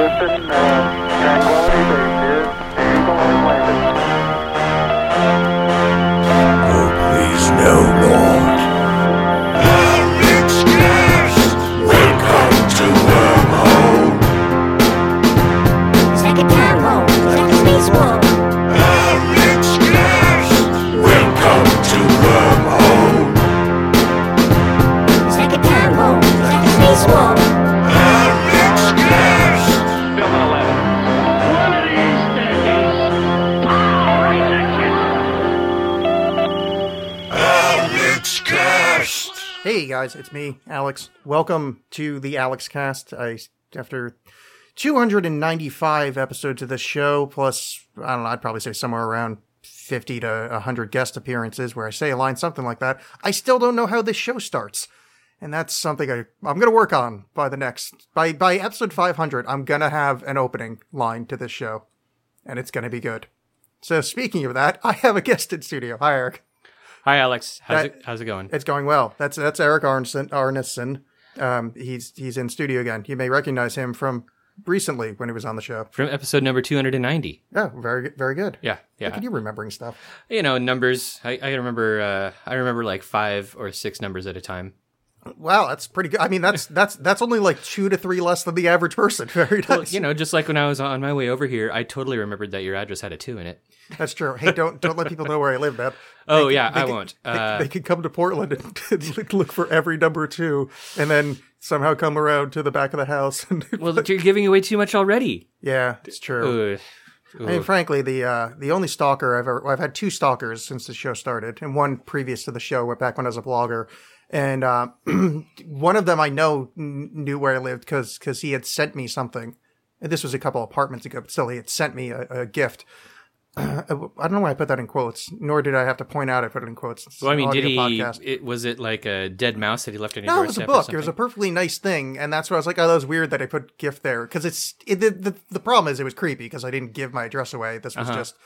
Houston, uh, guys, it's me, Alexx. Welcome to the Alexxcast. I after 295 episodes of this show, plus I don't know, I'd probably say somewhere around 50 to 100 guest appearances where I say a line something like that. I still don't know how this show starts. And that's something I, I'm going to work on by the next, by, by episode 500, I'm going to have an opening line to this show. And it's going to be good. So speaking of that, I have a guest in studio. Hi, Erik. Hi, Alexx. How's That- it How's it going? It's going well. That's that's Erik Arneson. Arneson. Um, he's he's in studio again. You may recognize him from recently when he was on the show. From episode number 290. Yeah, very very good. Yeah, yeah. Look at you remembering stuff. You know, numbers. I, I remember. Uh, I remember like five or six numbers at a time. Wow, that's pretty good. I mean, that's that's that's only like two to three less than the average person. Very nice. Well, you know, just like when I was on my way over here, I totally remembered that your address had a two in it. that's true. Hey, don't don't let people know where I live, man. Oh They- yeah, they I can- won't. They, Uh, they could come to Portland and look for every number two, and then somehow come around to the back of the house. And well, you're giving away too much already. yeah, it's true. Ugh. I mean, frankly, the uh, the only stalker I've ever well, I've had two stalkers since the show started, and one previous to the show, went back when I was a blogger. And uh, one of them I know kn- knew where I lived because he had sent me something. And This was a couple apartments ago, but still, he had sent me a, a gift. I don't know why I put that in quotes, nor did I have to point out I put it in quotes. It's Well, I mean, did he? podcast. It, was it like a dead mouse that he left on your No, it was a book. It was a perfectly nice thing, and that's why I was like, "Oh, that was weird that I put gift there." Because it's it, the, the the problem is it was creepy because I didn't give my address away. This was Uh-huh. just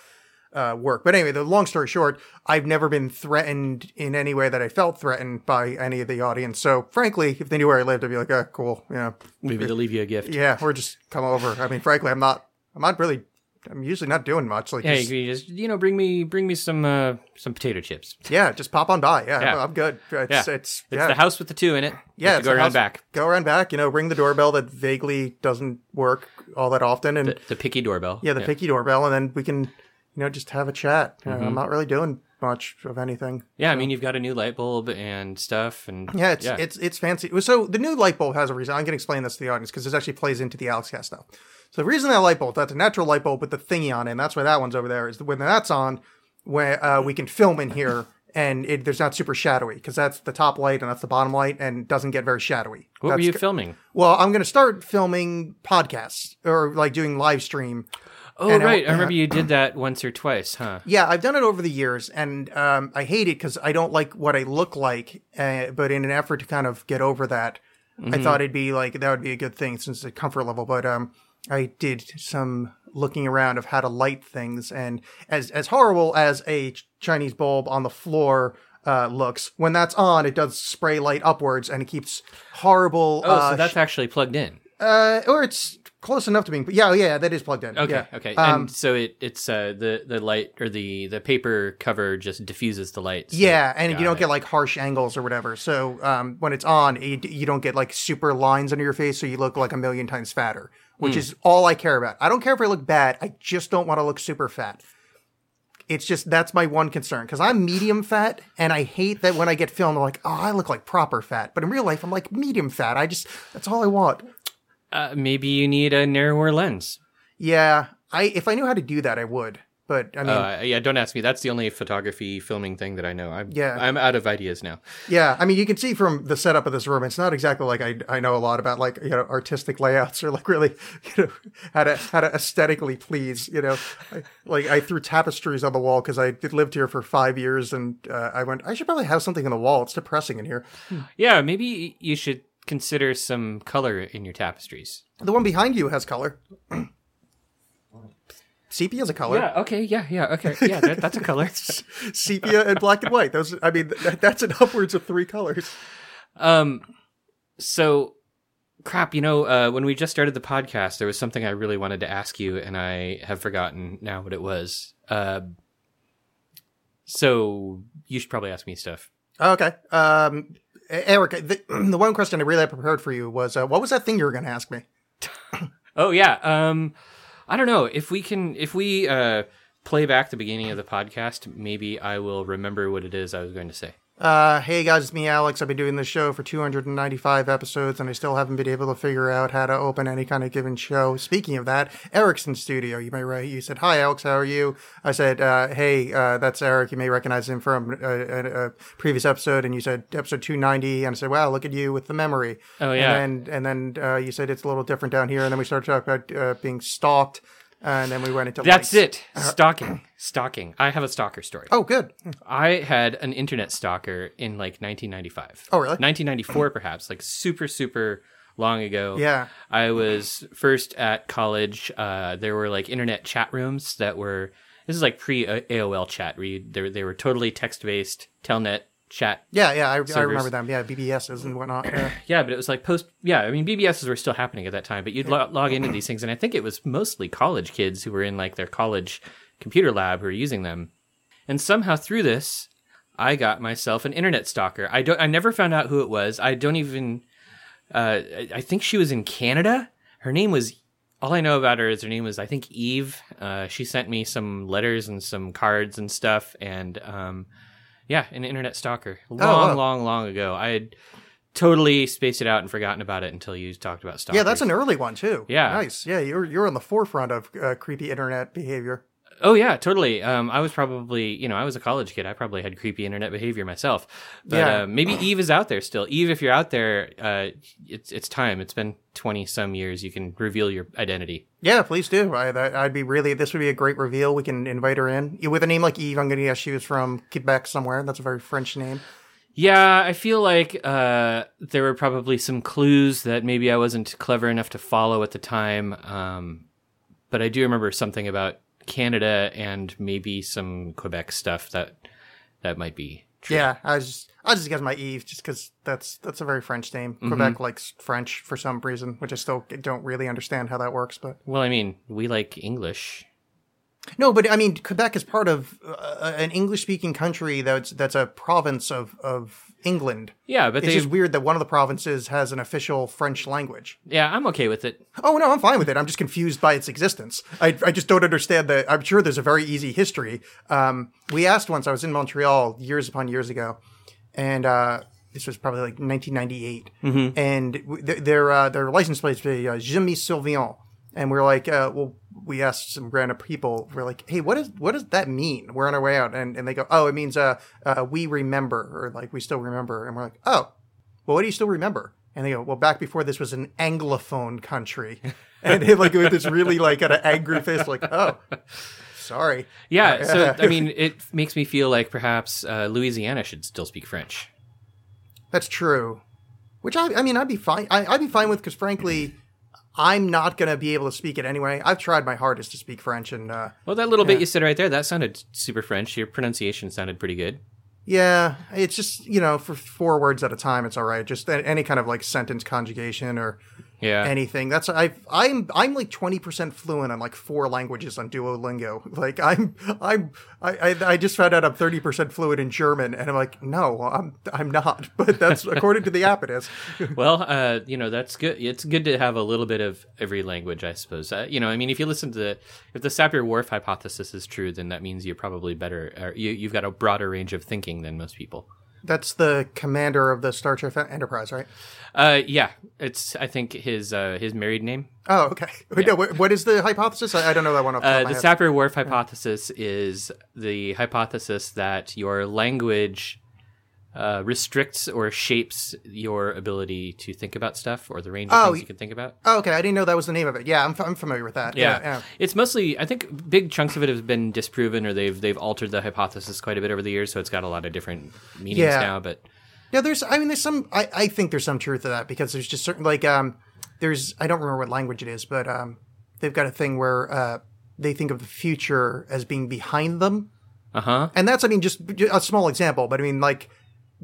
uh, work. But anyway, the long story short, I've never been threatened in any way that I felt threatened by any of the audience. So frankly, if they knew where I lived, I'd be like, "Oh, cool, yeah, Maybe they'll leave you a gift. yeah," or just come over. I mean, frankly, I'm not. I'm not really. I'm usually not doing much. Like, Yeah, just- you can just you know bring me bring me some uh, some potato chips. Yeah, just pop on by. Yeah, Yeah. I'm good. It's Yeah. it's, yeah. the house with the two in it. Yeah, it's go around house- back. Go around back. You know, ring the doorbell that vaguely doesn't work all that often, and The, the picky doorbell. yeah, the picky doorbell, and then we can, you know, just have a chat. Uh, Mm-hmm. I'm not really doing much of anything. Yeah, I mean you've got a new light bulb and stuff, and Yeah, it's it's it's fancy. So the new light bulb has a reason. I'm going to explain this to the audience because this actually plays into the Alexxcast stuff. So the reason that light bulb, that's a natural light bulb with the thingy on it, and that's why that one's over there, is when that's on, where uh, we can film in here. And it, there's not super shadowy because that's the top light and that's the bottom light and doesn't get very shadowy. what were you filming? Well, I'm going to start filming podcasts or like doing live stream. Oh And I- right, I remember you did that once or twice, huh? Yeah, I've done it over the years, and um, I hate it because I don't like what I look like. Uh, but in an effort to kind of get over that, I thought it'd be like that would be a good thing since the comfort level. But um, I did some looking around of how to light things, and as as horrible as a Chinese bulb on the floor. Uh, looks when that's on, it does spray light upwards, and it keeps horrible. Oh, uh, so that's actually plugged in. uh, or it's close enough to being. Yeah, yeah, that is plugged in. Okay, yeah. okay. Um, and so it it's uh, the the light or the the paper cover just diffuses the light. so- Yeah, and you don't it. get like harsh angles or whatever. So um, when it's on, you, you don't get like super lines under your face, so you look like a million times fatter, which is all I care about. I don't care if I look bad. I just don't want to look super fat. It's just that's my one concern because I'm medium fat, and I hate that when I get filmed, I'm like, oh, I look like proper fat. But in real life, I'm like medium fat. I just that's all I want. Uh, maybe you need a narrower lens. Yeah, I if I knew how to do that, I would. But I mean, Uh, yeah, don't ask me. That's the only photography filming thing that I know. I'm, Yeah. I'm out of ideas now. Yeah, I mean, you can see from the setup of this room, it's not exactly like I, I know a lot about like you know artistic layouts or like really you know how to how to aesthetically please. You know, I, like I threw tapestries on the wall because I did lived here for five years, and uh, I went I should probably have something on the wall. It's depressing in here. Yeah, maybe you should consider some color in your tapestries. The one behind you has color. Sepia is a color. Yeah. Okay. Yeah. Yeah. Okay. Yeah. That, that's a color. Sepia and black and white. Those, I mean, that, that's an upwards of three colors. um. So crap, you know, uh, when we just started the podcast, there was something I really wanted to ask you, and I have forgotten now what it was. Uh, so you should probably ask me stuff. Okay. Um, Erik, the, the one question I really prepared for you was, uh, what was that thing you were going to ask me? Oh yeah. Um, I don't know if we can if we uh play back the beginning of the podcast. Maybe I will remember what it is I was going to say. Uh, hey guys, it's me, Alexx. I've been doing this show for 295 episodes, and I still haven't been able to figure out how to open any kind of given show. Speaking of that, Erik's in studio. You may right. You said, "Hi, Alexx. How are you?" I said, uh, "Hey, uh, that's Erik. You may recognize him from a, a, a previous episode." And you said episode 290, and I said, "Wow, look at you with the memory." Oh, yeah. And then and then uh, you said it's a little different down here, and then we started talking about uh, being stalked, and then we went into That's lights. it. Stalking. Stalking. I have a stalker story. Oh, good. I had an internet stalker in like 1995. Oh, really? 1994, perhaps, like super, super long ago. Yeah. I was first at college. Uh, there were like internet chat rooms that were. This is like pre AOL chat. Where you, they, they were totally text based, telnet chat. Yeah, yeah, I, I remember them. Yeah, BBSs and whatnot. Yeah. Yeah, but it was like post. Yeah, I mean BBSs were still happening at that time, but you'd lo- log into these things, and I think it was mostly college kids who were in like their college computer lab who were using them. And somehow through this, I got myself an internet stalker. I don't. I never found out who it was. I don't even. Uh, I- I think she was in Canada. Her name was. All I know about her is her name was I think Eve. Uh, she sent me some letters and some cards and stuff, and um, yeah, an internet stalker. Long, wow. long, long ago. I had totally spaced it out and forgotten about it until you talked about stalkers. Yeah, that's an early one too. Yeah. nice. Yeah, you're you're on the forefront of uh, creepy internet behavior. Oh yeah, totally. Um, I was probably, you know, I was a college kid. I probably had creepy internet behavior myself. But Yeah. uh, maybe Eve is out there still. Eve, if you're out there, uh, it's it's time. It's been twenty some years. You can reveal your identity. Yeah, please do. I I'd be really. This would be a great reveal. We can invite her in with a name like Eve. I'm going to guess she was from Quebec somewhere. That's a very French name. Yeah, I feel like uh, there were probably some clues that maybe I wasn't clever enough to follow at the time. Um, but I do remember something about Canada and maybe some Quebec stuff that that might be true. Yeah, I was just I just guess my Eve just because that's that's a very French name. Mm-hmm. Quebec likes French for some reason, which I still don't really understand how that works. But Well, I mean, we like English. No, but I mean Quebec is part of uh, an English speaking country that's that's a province of of England. Yeah, but It's they just weird that one of the provinces has an official French language. Yeah, I'm okay with it. Oh no, I'm fine with it. I'm just confused by its existence. I, I just don't understand that. I'm sure there's a very easy history. Um, we asked once. I was in Montreal years upon years ago, and uh, this was probably like 1998. And w- th- their uh, their license plate was uh, me souviens. And we are like, uh, well, we asked some random people. We're like, hey, what is what does that mean? We're on our way out, and, and they go, oh, it means uh, uh, we remember, or like we still remember. And we're like, oh, well, what do you still remember? And they go, well, back before this was an anglophone country, and it, like with this really like kind of angry face, like, oh, sorry. Yeah, so I mean, it makes me feel like perhaps uh, Louisiana should still speak French. That's true. Which I, I mean, I'd be fine. I, I'd be fine with because, frankly, I'm not gonna be able to speak it anyway. I've tried my hardest to speak French, and uh, Well, that little bit you said right there, that sounded super French. Your pronunciation sounded pretty good. yeah, it's just you know, for four words at a time, it's all right. Just any kind of like sentence conjugation or Yeah. anything. That's I I'm I'm like twenty percent fluent on like four languages on Duolingo. Like I'm I'm I I, just found out I'm thirty percent fluent in German, and I'm like, no, I'm I'm not. But that's according to the app, it is. well, uh, you know, that's good. It's good to have a little bit of every language, I suppose. Uh, you know, I mean, if you listen to the, if the Sapir-Whorf hypothesis is true, then that means you're probably better, you, you've got a broader range of thinking than most people. That's the commander of the Star Trek Enterprise, right? Uh, yeah, it's, I think his, uh, his married name. Oh, okay. No, what- is the hypothesis? I, I don't know that one off the Uh, the. Sapir-Whorf hypothesis is the hypothesis that your language uh, restricts or shapes your ability to think about stuff or the range of Oh, things you can think about. Oh, okay. I didn't know that was the name of it. Yeah, I'm, f- I'm familiar with that. Yeah. Yeah, it's mostly. I think big chunks of it have been disproven, or they've they've altered the hypothesis quite a bit over the years. So it's got a lot of different meanings Yeah. now. But Yeah, there's. I mean, there's some. I, I think there's some truth to that because there's just certain like um, there's. I don't remember what language it is, but um, they've got a thing where uh, they think of the future as being behind them, uh huh. and that's. I mean, just a small example, but I mean, like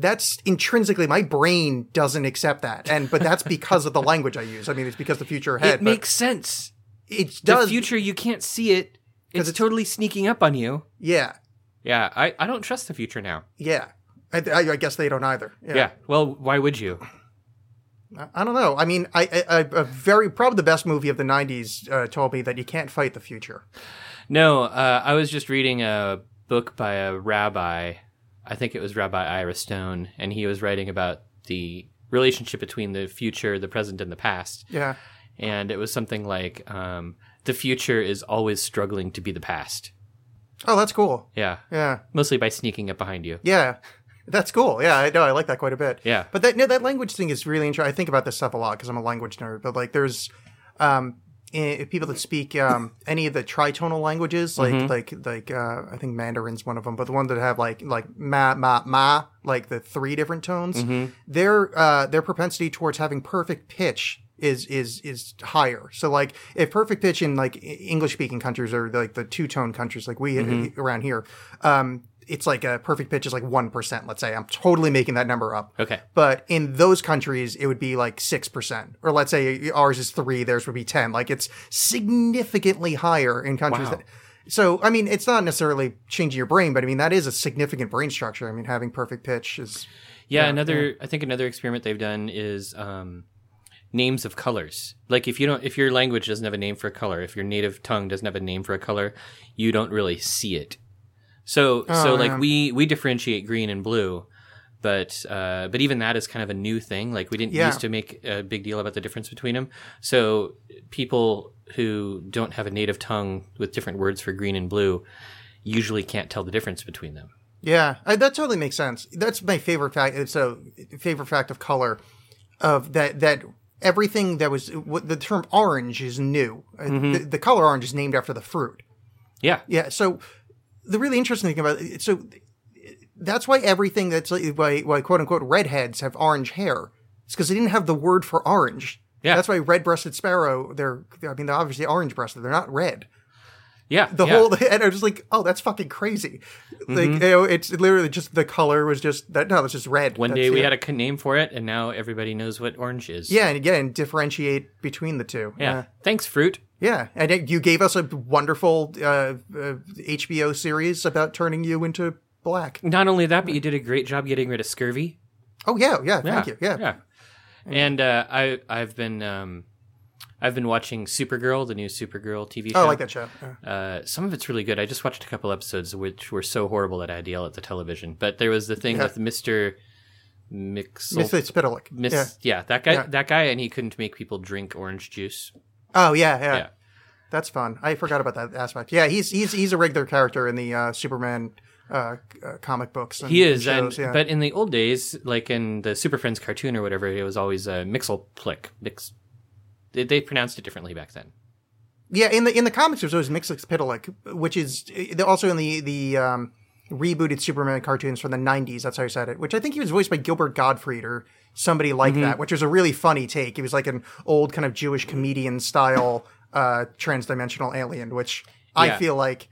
that's intrinsically my brain doesn't accept that, and but that's because of the language I use. I mean, it's because the future ahead. it makes sense. but it The future, you can't see it. It's, it's- totally sneaking up on you. yeah, Yeah, I, I don't trust the future now. yeah. I, I, I guess they don't either. Yeah. Well, why would you? I, I don't know. I mean, I, I, I a very probably the best movie of the '90s uh, told me that you can't fight the future. No, uh, I was just reading a book by a rabbi. I think it was Rabbi Ira Stone, and he was writing about the relationship between the future, the present, and the past. Yeah. And it was something like um, the future is always struggling to be the past. Oh, that's cool. Yeah. Yeah. Mostly by sneaking up behind you. Yeah. That's cool. Yeah, I know. I like that quite a bit. Yeah. But that no, that language thing is really interesting. I think about this stuff a lot because I'm a language nerd. But like, there's um, people that speak um, any of the tritonal languages, like Mm-hmm. like like uh, I think Mandarin's one of them. But the one that have like like ma ma ma, like the three different tones, Mm-hmm. their uh, their propensity towards having perfect pitch is is is higher. So like if perfect pitch in like English speaking countries or like the two tone countries like we Mm-hmm. around here, um, it's like a perfect pitch is like one percent. Let's say I'm totally making that number up. Okay. But in those countries, it would be like six percent, or let's say ours is three, theirs would be ten. Like it's significantly higher in countries Wow. that. So I mean, it's not necessarily changing your brain, but I mean that is a significant brain structure. I mean, having perfect pitch is. Yeah, another I think another experiment they've done is um, names of colors. Like if you don't if your language doesn't have a name for a color, if your native tongue doesn't have a name for a color, you don't really see it. So so Oh, like yeah. we we differentiate green and blue, but uh, but even that is kind of a new thing. Like we didn't Yeah. used to make a big deal about the difference between them. So people who don't have a native tongue with different words for green and blue usually can't tell the difference between them. Yeah, I, that totally makes sense. That's my favorite fact. It's a favorite fact of color, of that that everything that was what the term orange is new. Uh, Mm-hmm. The, the color orange is named after the fruit. Yeah. Yeah. So the really interesting thing about it, so that's why everything that's like, why, why quote unquote redheads have orange hair. It's because they didn't have the word for orange. Yeah. That's why red-breasted sparrow. They're I mean they're obviously orange-breasted. They're not red. Yeah. The yeah. whole and I was just like, oh, that's fucking crazy. Like Mm-hmm. you know, it's literally just the color was just that. No, it's just red. One That's day we it. had a name for it, and now everybody knows what orange is. yeah, and again differentiate between the two. Yeah. Thanks, fruit. Yeah, and it, you gave us a wonderful uh, uh, HBO series about turning you into black. Not only that, but you did a great job getting rid of scurvy. Oh yeah, yeah. Thank you. Yeah. Yeah. And uh, I I've been um, I've been watching Supergirl, the new Supergirl TV show. Oh, I like that show. Yeah. Uh, some of it's really good. I just watched a couple episodes which were so horrible that I had to yell at the television. But there was the thing Yeah. with Mister Mixel. Mxyzptlk. Miss, Yeah. yeah. that guy, Yeah. that guy, and he couldn't make people drink orange juice. Oh yeah, yeah, Yeah. That's fun. I forgot about that aspect. Yeah, he's he's he's a regular character in the uh, Superman uh, uh, comic books. And, He is, and and, yeah. but in the old days, like in the Super Friends cartoon or whatever, it was always a Mxyzptlk. Mix. They, they pronounced it differently back then. Yeah, in the in the comics, there's always Mxyzptlk, which is uh, also in the the um, rebooted Superman cartoons from the '90s. That's how I said it. Which I think he was voiced by Gilbert Gottfried or somebody like Mm-hmm. that. Which was a really funny take. It was like an old kind of Jewish comedian style uh, transdimensional alien. Which I feel like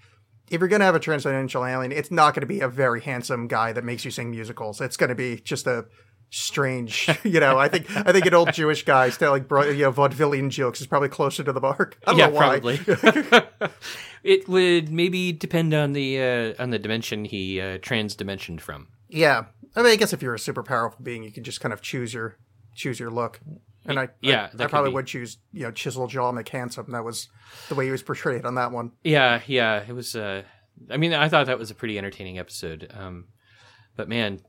if you're gonna have a transdimensional alien, it's not going to be a very handsome guy that makes you sing musicals. It's going to be just a strange, you know. I think I think an old Jewish guy still like you know vaudevillian jokes is probably closer to the mark. I don't yeah, know why. probably. it would maybe depend on the uh, on the dimension he uh, transdimensioned from. Yeah, I mean, I guess if you're a super powerful being, you can just kind of choose your choose your look. And I, Yeah, I, I probably be. would choose, you know, chisel jaw McHandsome. That was the way he was portrayed on that one. Yeah, yeah, it was. Uh, I mean, I thought that was a pretty entertaining episode. Um, but man,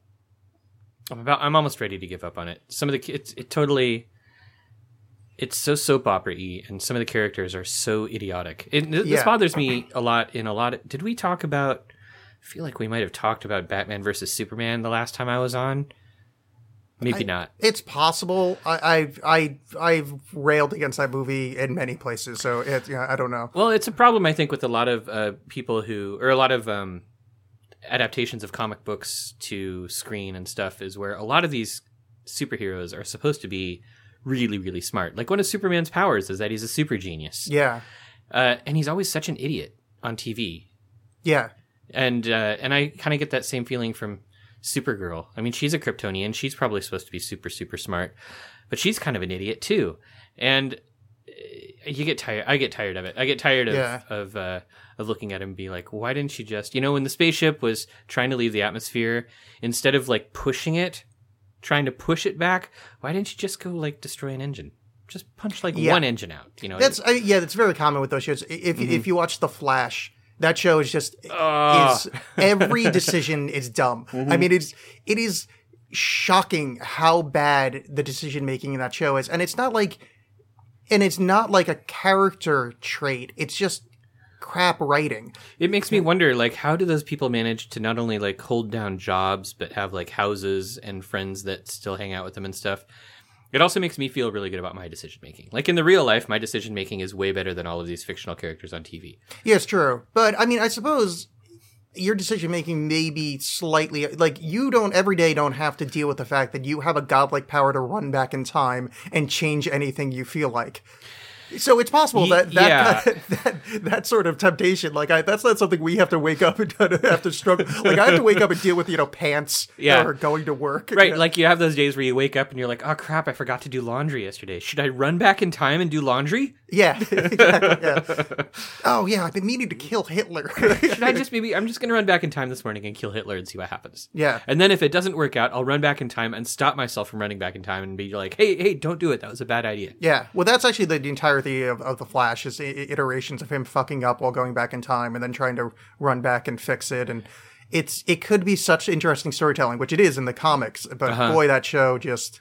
I'm about. I'm almost ready to give up on it. Some of the it's it totally. It's so soap opera y, and some of the characters are so idiotic. It, This Yeah. bothers me a lot. In a lot, of, did we talk about? I feel like we might have talked about Batman versus Superman the last time I was on. Maybe not. It's possible. I, I've I I've railed against that movie in many places, so it, yeah, I don't know. Well, it's a problem I think with a lot of uh, people who, or a lot of um, adaptations of comic books to screen and stuff, is where a lot of these superheroes are supposed to be really, really smart. Like one of Superman's powers is that he's a super genius, Yeah, uh, and he's always such an idiot on TV. yeah, And uh, and I kind of get that same feeling from Supergirl. I mean, she's a Kryptonian. She's probably supposed to be super, super smart, but she's kind of an idiot too. And uh, you get tired. I get tired of it. I get tired of Yeah. of uh, of looking at him and be like, why didn't you just, you know, when the spaceship was trying to leave the atmosphere, instead of like pushing it, trying to push it back, why didn't you just go like destroy an engine? Just punch like Yeah. one engine out. You know, That's yeah, that's very common with those shows. If Mm-hmm. if you watch The Flash, that show is just Ah. is every decision is dumb. I Mm-hmm. mean, it's it is shocking how bad the decision making in that show is, and it's not like, and it's not like a character trait. It's just crap writing. It makes me wonder, like, how do those people manage to not only like hold down jobs, but have like houses and friends that still hang out with them and stuff? It also makes me feel really good about my decision making. Like in the real life, my decision making is way better than all of these fictional characters on TV. It's true. But I mean, I suppose your decision making may be slightly like you don't every day don't have to deal with the fact that you have a godlike power to run back in time and change anything you feel like. So it's possible that that, yeah. that that sort of temptation, like I, that's not something we have to wake up and have to struggle. Like I have to wake up and deal with you know pants, Yeah. or going to work, Right, you know? like you have those days where you wake up and you're like, "Oh crap, I forgot to do laundry yesterday. Should I run back in time and do laundry? Yeah, exactly, yeah. Oh yeah, I've been meaning to kill Hitler. Should I just maybe I'm just going to run back in time this morning and kill Hitler and see what happens." Yeah. And then if it doesn't work out, I'll run back in time and stop myself from running back in time and be like, "Hey, hey, don't do it. That was a bad idea." Yeah, well, that's actually the, the entirety of, of the Flash is iterations of him fucking up while going back in time and then trying to run back and fix it, and it's it could be such interesting storytelling, which it is in the comics. But uh-huh. boy, that show just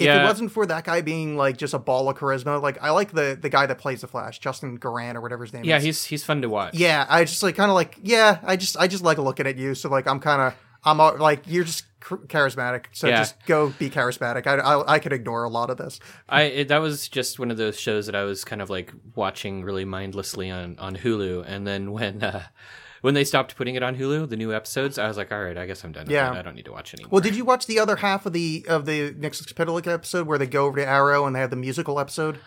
if. Yeah. it wasn't for that guy being like just a ball of charisma, like I like the the guy that plays the Flash, Justin Garan or whatever his name Yeah, is. he's he's fun to watch. yeah, I just like kind of like yeah, I just I just like looking at you, so like I'm kind of. I'm like you're just charismatic, so Yeah. just go be charismatic. I, I I could ignore a lot of this. I it, that was just one of those shows that I was kind of like watching really mindlessly on on Hulu, and then when uh, when they stopped putting it on Hulu, the new episodes, I was like, all right, I guess I'm done. Yeah. I don't need to watch anymore. Well, did you watch the other half of the of the Mxyzptlk episode where they go over to Arrow and they have the musical episode?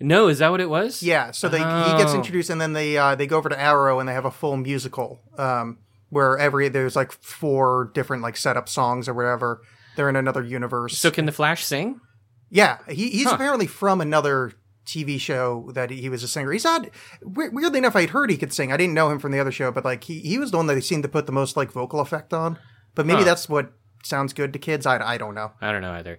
no, is that what it was? Yeah, so they he gets Oh. introduced and then they uh, they go over to Arrow and they have a full musical um, where every there's like four different like setup songs or whatever. They're in another universe. So can the Flash sing? yeah, he, he's Huh. apparently from another TV show that he, he was a singer. He's not weirdly enough. I'd heard he could sing. I didn't know him from the other show, but like he he was the one that they seemed to put the most like vocal effect on. But maybe Huh. that's what sounds good to kids. I, I don't know. I don't know either.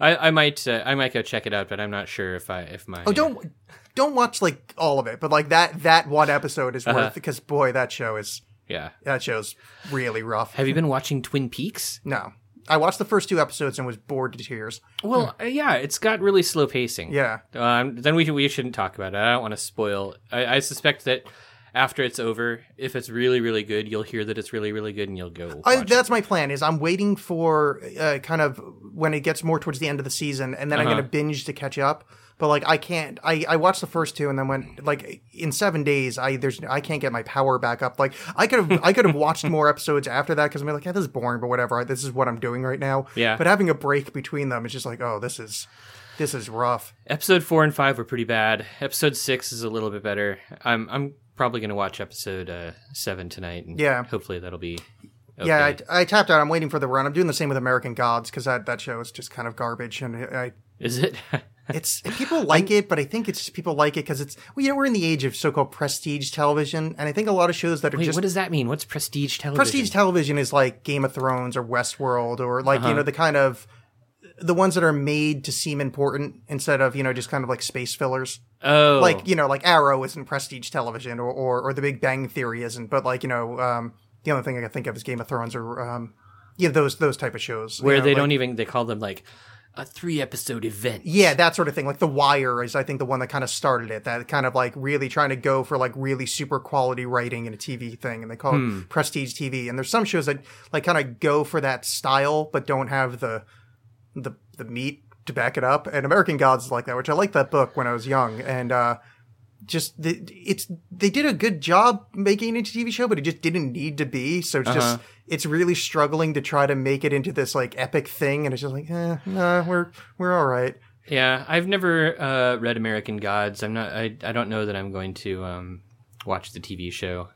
I, I might uh, I might go check it out, but I'm not sure if I if my Oh, don't don't watch like all of it, but like that that one episode is Uh-huh. worth because boy, that show is yeah. that show's really rough. Have you been watching Twin Peaks? No, I watched the first two episodes and was bored to tears. Well, uh, yeah, it's got really slow pacing. Yeah, Um, then we we shouldn't talk about it. I don't want to spoil. I, I suspect that after it's over, if it's really really good, you'll hear that it's really really good, and you'll go. I, watch it. that's my plan. Is I'm waiting for uh, kind of when it gets more towards the end of the season, and then I'm Uh-huh. gonna binge to catch up. But like I can't. I I watched the first two and then went like in seven days. I there's I can't get my power back up. Like I could have I could have watched more episodes after that because I'm like yeah this is boring, but whatever. This is what I'm doing right now. Yeah. But having a break between them is just like oh this is this is rough. Episode four and five were pretty bad. Episode six is a little bit better. I'm I'm probably gonna watch episode uh, seven tonight. And Yeah. hopefully that'll be. Okay. Yeah, I, I tapped out. I'm waiting for the run. I'm doing the same with American Gods because that, that show is just kind of garbage, and I, is it? it's people like it, but I think it's just people like it because it's well, you know, we're in the age of so-called prestige television, and I think a lot of shows that are Wait, just what does that mean? What's prestige television? prestige television is like Game of Thrones or Westworld or like Uh-huh. you know the kind of the ones that are made to seem important instead of you know just kind of like space fillers. oh, Like you know, like Arrow isn't prestige television, or, or or The Big Bang Theory isn't, but like you know, um, the only thing I can think of is Game of Thrones or um, yeah, those those type of shows you where know, they like- don't even they call them like a three episode event. Yeah, that sort of thing. Like The Wire is, I think, the one that kind of started it. That kind of like really trying to go for like really super quality writing in a TV thing, and they call it prestige TV. And there's some shows that like kind of go for that style, but don't have the the the meat to back it up. And American Gods is like that, which I liked that book when I was young, and uh, just the, it's they did a good job making it into a TV show, but it just didn't need to be. So it's just it's really struggling to try to make it into this like epic thing, and it's just like, eh, nah, we're we're all right. Yeah, I've never uh, read American Gods. I'm not. I I don't know that I'm going to um, watch the TV show.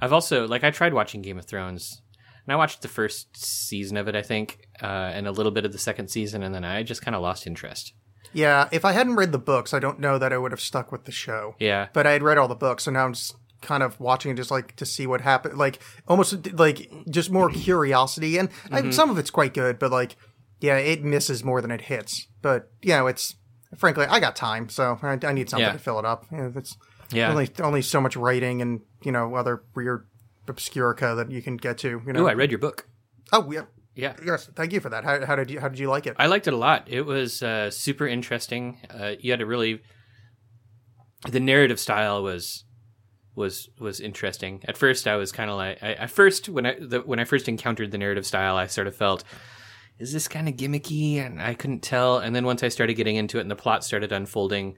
I've also like I tried watching Game of Thrones. And I watched the first season of it, I think, uh, and a little bit of the second season, and then I just kind of lost interest. Yeah, if I hadn't read the books, I don't know that I would have stuck with the show. Yeah. But I had read all the books, so now I'm just kind of watching just like to see what happened, like almost like just more curiosity. And I, some of it's quite good, but like, yeah, it misses more than it hits. But you know, it's frankly, I got time, so I, I need something Yeah. to fill it up. You know, it's Yeah. only only so much writing and you know other weird obscurica that you can get to. You know. Oh, I read your book. Oh yeah. Yeah. Yes, thank you for that. How, how did you how did you like it? I liked it a lot. It was uh, super interesting. Uh, you had a really the narrative style was was was interesting. At first, I was kind of like, I, at first when I the, when I first encountered the narrative style, I sort of felt, is this kind of gimmicky? And I couldn't tell. And then once I started getting into it, and the plot started unfolding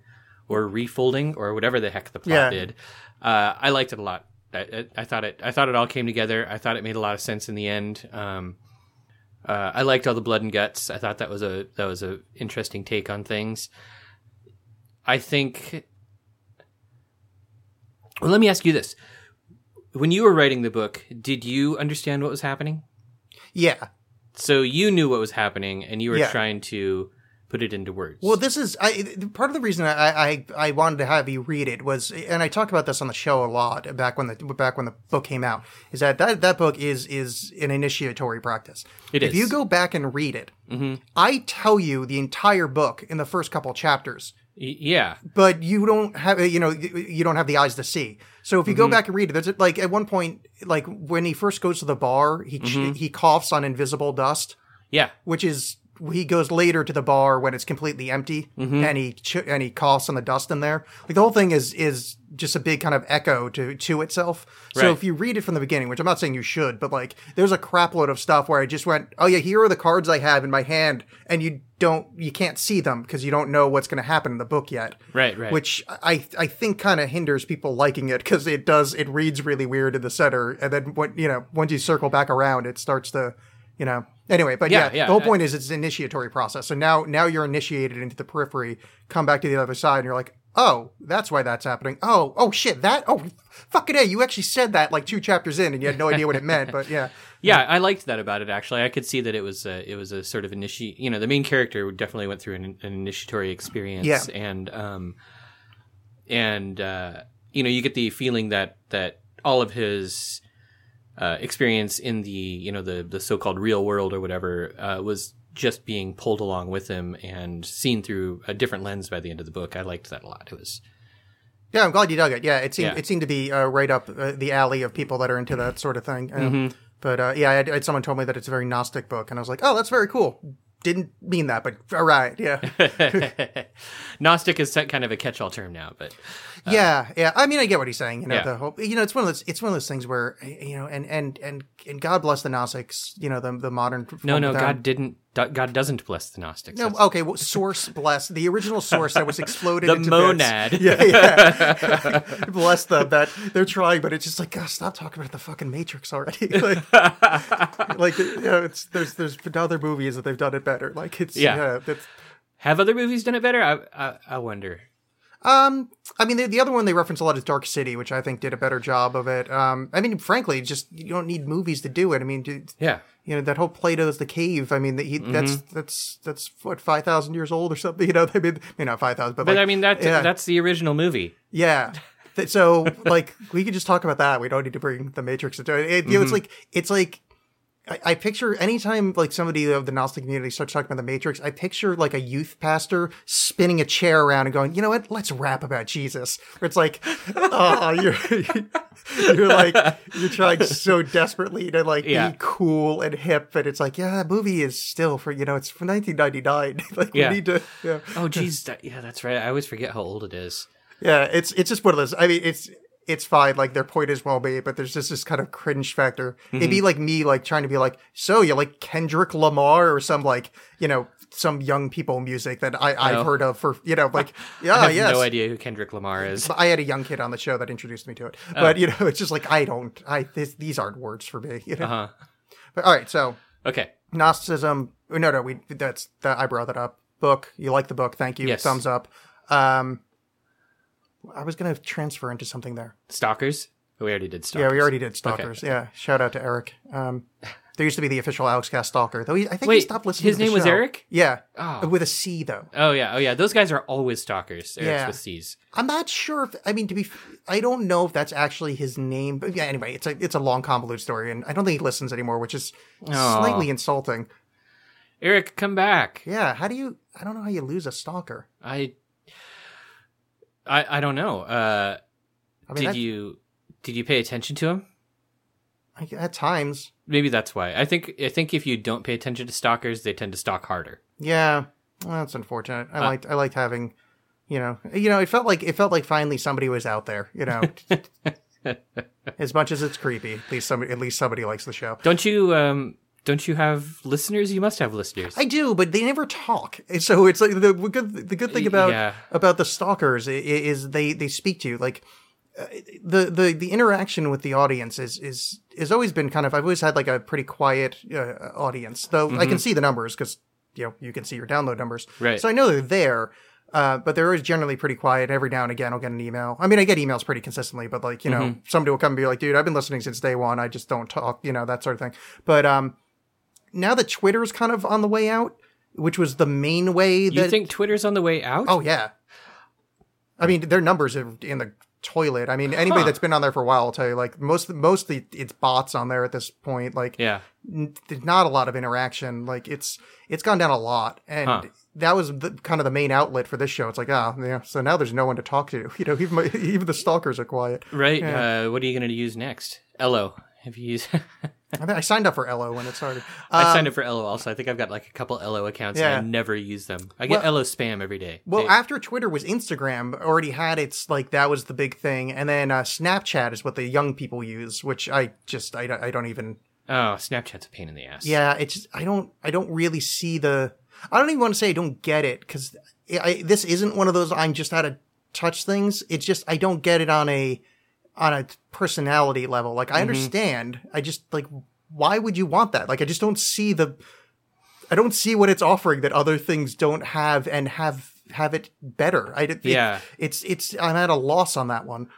or refolding or whatever the heck the plot Yeah. did, uh, I liked it a lot. I, I, I thought it I thought it all came together. I thought it made a lot of sense in the end. Um, uh, I liked all the blood and guts. I thought that was a that was a interesting take on things. I think. Well, let me ask you this: When you were writing the book, did you understand what was happening? yeah. So you knew what was happening, and you were Yeah. trying to put it into words. Well, this is I, part of the reason I, I I wanted to have you read it was, and I talk about this on the show a lot back when the back when the book came out, is that that, that book is is an initiatory practice. It if is. you go back and read it, mm-hmm. I tell you the entire book in the first couple chapters, yeah, but you don't have you know you don't have the eyes to see. So if you go mm-hmm. back and read it, there's like at one point, like when he first goes to the bar, he mm-hmm. he coughs on invisible dust. Yeah, which is he goes later to the bar when it's completely empty mm-hmm. and he ch- and he coughs on the dust in there. Like the whole thing is is just a big kind of echo to to itself. So Right. if you read it from the beginning, which I'm not saying you should, but like there's a crapload of stuff where I just went, oh yeah, here are the cards I have in my hand, and you don't you can't see them because you don't know what's going to happen in the book yet. Right, right. Which I I think kind of hinders people liking it because it does it reads really weird in the center, and then when you know once you circle back around, it starts to you know anyway. But Yeah, yeah, yeah, the whole point is it's an initiatory process. So now now you're initiated into the periphery, come back to the other side, and you're like. Oh, that's why that's happening. Oh, oh shit, that. Oh, fucking a! You actually said that like two chapters in, and you had no idea what it meant. But yeah, yeah. I liked that about it. Actually, I could see that it was a, it was a sort of initiate. You know, the main character definitely went through an, an initiatory experience. Yeah. and um, and uh, you know, you get the feeling that that all of his uh, experience in the you know the the so-called real world or whatever uh, was just being pulled along with him and seen through a different lens by the end of the book. I liked that a lot. It was yeah, I'm glad you dug it. Yeah, it seemed Yeah. it seemed to be uh, right up uh, the alley of people that are into that sort of thing. Um, Mm-hmm. But uh, yeah, I had, I had someone told me that it's a very Gnostic book, and I was like, oh, that's very cool. Didn't mean that, but all right, yeah. Gnostic is kind of a catch-all term now, but yeah, yeah. I mean, I get what he's saying. You know, Yeah. the whole, you know, it's one of those, it's one of those things where, you know, and and and and God bless the Gnostics. You know, the the modern. no, no. God didn't. God doesn't bless the Gnostics. No, okay. Well, source bless the original source that was exploded. The into monad. Bits. Yeah, yeah. bless them that they're trying, but it's just like, gosh, stop talking about the fucking Matrix already. like, like you know, it's there's there's been other movies that they've done it better. Like it's Yeah. yeah. that's, Have other movies done it better? I, I, I wonder. Um, I mean, the, the other one they reference a lot is Dark City, which I think did a better job of it. Um, I mean, frankly, just you don't need movies to do it. I mean, Yeah. you know that whole Plato's the cave. I mean, that he, that's that's that's what five thousand years old or something. You know, I mean, maybe not five thousand, but, But like, I mean, that yeah. that's the original movie. yeah. So like we could just talk about that. We don't need to bring the Matrix into it. it you know, it's like it's like I, I picture anytime like somebody of the Gnostic community starts talking about the Matrix, I picture like a youth pastor spinning a chair around and going, you know what? Let's rap about Jesus. Where it's like, oh, you're you're like you're trying so desperately to like Yeah. be cool and hip, and it's like, yeah, that movie is still for you know it's from 1999. like Yeah. we need to, yeah. Oh, geez. that, yeah, that's right. I always forget how old it is. Yeah, it's it's just one of those. I mean, it's it's fine. Like their point is well made, but there's just this kind of cringe factor. It'd be like me like trying to be like, so you like Kendrick Lamar or some like you know some young people music that I I've No. heard of for you know like yeah, I have yes. no idea who Kendrick Lamar is. I had a young kid on the show that introduced me to it, Oh. but you know it's just like I don't I this, these aren't words for me. You know? Uh-huh. But all right, so Okay. Gnosticism. No, no, we that's that I brought that up. Book. You like the book? Thank you. Yes. Thumbs up. Um, I was gonna transfer into something there. Stalkers. We already did stalkers. Yeah, we already did Stalkers. Yeah, shout out to Eric. Um, there used to be the official Alexxcast Stalker, though. He, I think he stopped listening. his to name was. Eric? Yeah, Oh. with a C though. Oh yeah, oh yeah. Those guys are always stalkers. Eric's Yeah. with C's. I'm not sure if I mean to be. I don't know if that's actually his name, but yeah. Anyway, it's a it's a long convoluted story, and I don't think he listens anymore, which is Aw. slightly insulting. Eric, come back. Yeah, how do you? I don't know how you lose a stalker. I, I, I don't know. Uh, I mean, did that- you did you pay attention to him? I- at times, Maybe that's why. I think I think if you don't pay attention to stalkers, they tend to stalk harder. yeah, well, that's unfortunate. Uh, I liked I liked having, you know, you know, it felt like it felt like finally somebody was out there, you know. as much as it's creepy, at least somebody at least somebody likes the show. Don't you? Um, don't you have listeners? You must have listeners. I do, but they never talk. So it's like the good the good thing about Yeah. about the stalkers is they they speak to you like uh, the the the interaction with the audience is is has always been kind of I've always had like a pretty quiet uh, audience though I can see the numbers because you know you can see your download numbers Right. so I know they're there. Uh, but they're always generally pretty quiet. Every now and again, I'll get an email. I mean, I get emails pretty consistently, but like, you know, somebody will come and be like, dude, I've been listening since day one. I just don't talk, you know, that sort of thing. But, um, now that Twitter's kind of on the way out, which was the main way that you think Twitter's on the way out? Oh yeah. I mean, their numbers are in the toilet. I mean, anybody Huh. that's been on there for a while will tell you, like most mostly it's bots on there at this point. Like, yeah. n- there's not a lot of interaction. Like, it's it's gone down a lot, and Huh. that was the, kind of the main outlet for this show. It's like, ah, yeah. So now there's no one to talk to. You know, even my, even the stalkers are quiet. Right. Yeah. Uh, what are you going to use next? Ello. Have you used? I, I signed up for Ello when it started. I Um, signed up for Ello also. I think I've got like a couple Ello accounts Yeah. and I never use them. I get Well- Ello spam every day. Well, They- after Twitter was Instagram already had its like that was the big thing, and then uh, Snapchat is what the young people use, which I just I, don't- I don't even oh, Snapchat's a pain in the ass. Yeah, it's I don't I don't really see the I don't even want to say I don't get it because this isn't one of those I'm just out of touch things. It's just I don't get it on a on a personality level. Like I understand, I just like why would you want that? Like I just don't see the I don't see what it's offering that other things don't have and have have it better. I it- Yeah. it's it's I'm at a loss on that one.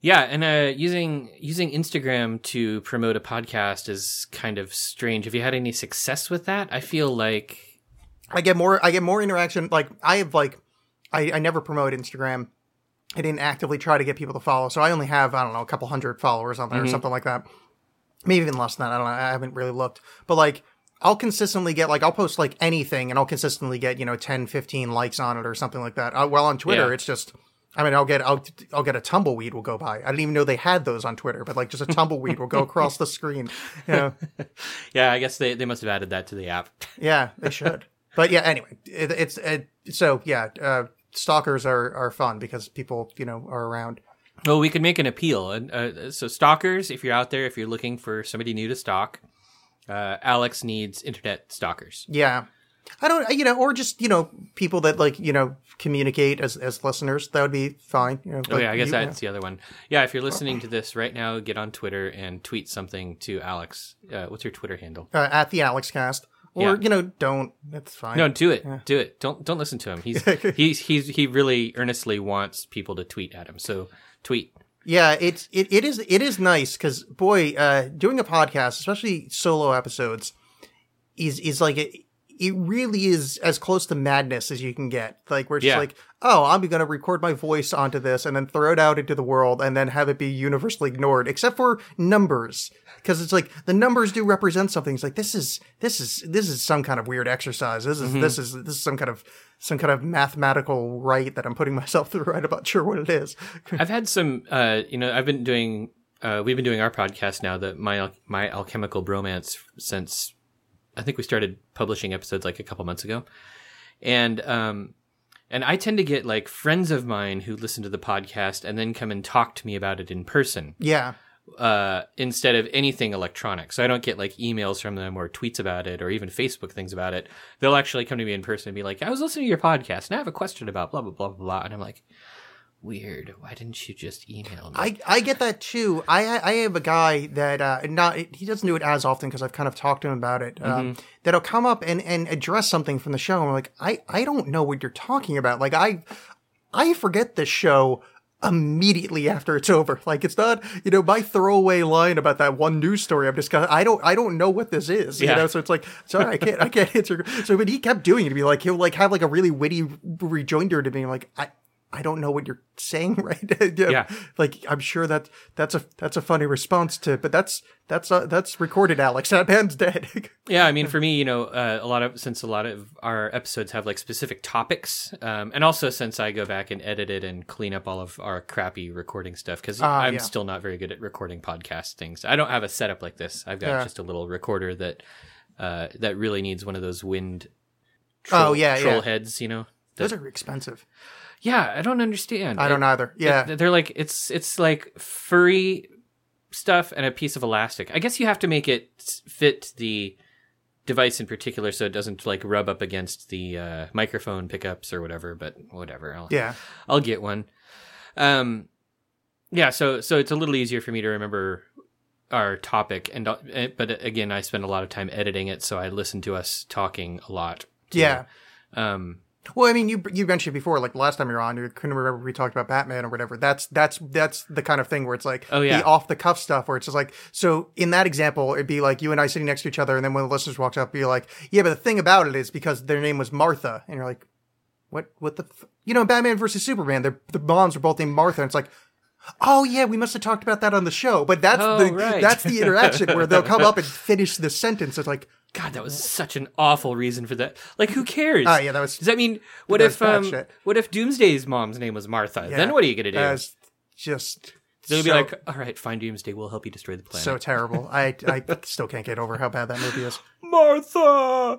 Yeah, and uh, using using Instagram to promote a podcast is kind of strange. Have you had any success with that? I feel like I get more I get more interaction. Like I have like I, I never promote Instagram. I didn't actively try to get people to follow. So I only have, I don't know, a couple hundred followers on there or something like that. Maybe even less than that. I don't know. I haven't really looked. But like I'll consistently get like I'll post like anything and I'll consistently get, you know, 10, 15 likes on it or something like that. Uh, well on Twitter Yeah. it's just I mean, I'll get I'll I'll get a tumbleweed will go by. I didn't even know they had those on Twitter, but like just a tumbleweed will go across the screen. You know, yeah, I guess they, they must have added that to the app. Yeah, they should. but yeah, anyway, it, it's it, so yeah. Uh, stalkers are are fun because people you know are around. Well, we could make an appeal. And uh, so, stalkers, if you're out there, if you're looking for somebody new to stalk, uh, Alexx needs internet stalkers. Yeah, I don't you know, or just you know people that like you know communicate as as listeners. That would be fine. You know, Oh yeah, I guess you- that's the other one. Yeah, if you're listening to this right now, get on Twitter and tweet something to Alexx. Uh, what's your Twitter handle? uh, at the Alexxcast, or Yeah. you know, don't. That's fine. No, do it. Do it. Don't don't listen to him. He's he's he's he really earnestly wants people to tweet at him. So tweet. Yeah, it's it, it is it is nice because boy, uh, doing a podcast, especially solo episodes, is is like it. It really is as close to madness as you can get. Like we're just Yeah. like, oh, I'm going to record my voice onto this and then throw it out into the world and then have it be universally ignored, except for numbers, because it's like the numbers do represent something. It's like this is this is this is some kind of weird exercise. This is this is this is some kind of some kind of mathematical right that I'm putting myself through. I'm not sure what it is. I've had some. Uh, you know, I've been doing. Uh, we've been doing our podcast now, the my my alchemical bromance, since I think we started publishing episodes like a couple months ago, and um, and I tend to get like friends of mine who listen to the podcast and then come and talk to me about it in person. Yeah. uh, instead of anything electronic. So I don't get like emails from them or tweets about it or even Facebook things about it. They'll actually come to me in person and be like, I was listening to your podcast and I have a question about blah, blah, blah, blah, blah. And I'm like, weird. Why didn't you just email me? I, I get that too. I I have a guy that uh, not he doesn't do it as often because I've kind of talked to him about it. Um, that'll come up and, and address something from the show, and I'm like, I, I don't know what you're talking about. Like I I forget this show immediately after it's over. Like it's not, you know, my throwaway line about that one news story. I'm just, I don't, I don't know what this is. You Yeah. know, so it's like, sorry, I can't, I can't answer. So, but he kept doing it to be like, he'll like have like a really witty rejoinder to me. like, I, I don't know what you're saying, right? Yeah. Like I'm sure that that's a that's a funny response to, but that's that's uh, that's recorded, Alexx. That band's dead. Yeah, I mean, for me, you know, uh, a lot of since a lot of our episodes have like specific topics, um, and also since I go back and edit it and clean up all of our crappy recording stuff, because Ah, I'm yeah. still not very good at recording podcast things. I don't have a setup like this. I've got Yeah. just a little recorder that uh, that really needs one of those wind. Oh, yeah, troll yeah. heads, you know. Those are expensive. Yeah, I don't understand. I don't It- either. Yeah. it- they're like it's it's like furry stuff and a piece of elastic. I guess you have to make it fit the device in particular so it doesn't like rub up against the uh, microphone pickups or whatever. But whatever, I'll, yeah. I'll get one. Um, yeah. So so it's a little easier for me to remember our topic, and uh, but again, I spend a lot of time editing it, so I listen to us talking a lot. too. Yeah. Um, Well, I mean, you you mentioned before, like last time you were on, you couldn't remember we talked about Batman or whatever. That's that's that's the kind of thing where it's like Oh, yeah. the off the cuff stuff where it's just like so. In that example, it'd be like you and I sitting next to each other, and then when the listeners walked up, be like, "Yeah, but the thing about it is because their name was Martha," and you're like, "What? What the? F-? You know, Batman versus Superman, their the moms were both named Martha." And it's like. Oh yeah, we must have talked about that on the show, but that's Oh, the right. that's the interaction where they'll come up and finish the sentence. It's like, God, that was such an awful reason for that. Like, who cares? Ah, yeah, that was- Does that mean what if um shit. what if Doomsday's mom's name was Martha? Then what are you gonna do? Just They'll be like, all right, fine, Doomsday, we'll help you destroy the planet. so terrible. I I still can't get over how bad that movie is. Martha.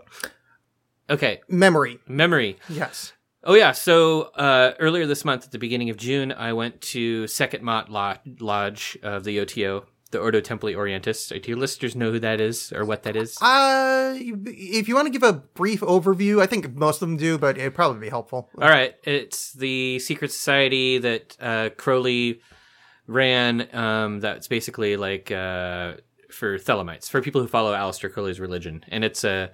Okay, Memory, memory. yes. Oh yeah, so uh, earlier this month, at the beginning of June, I went to Sekhet-Maat Lodge of the OTO, the Ordo Templi Orientis. Do your listeners know who that is or what that is? Uh, if you want to give a brief overview, I think most of them do, but it'd probably be helpful. All right, it's the secret society that uh, Crowley ran. Um, that's basically like uh, for Thelemites, for people who follow Aleister Crowley's religion, and it's a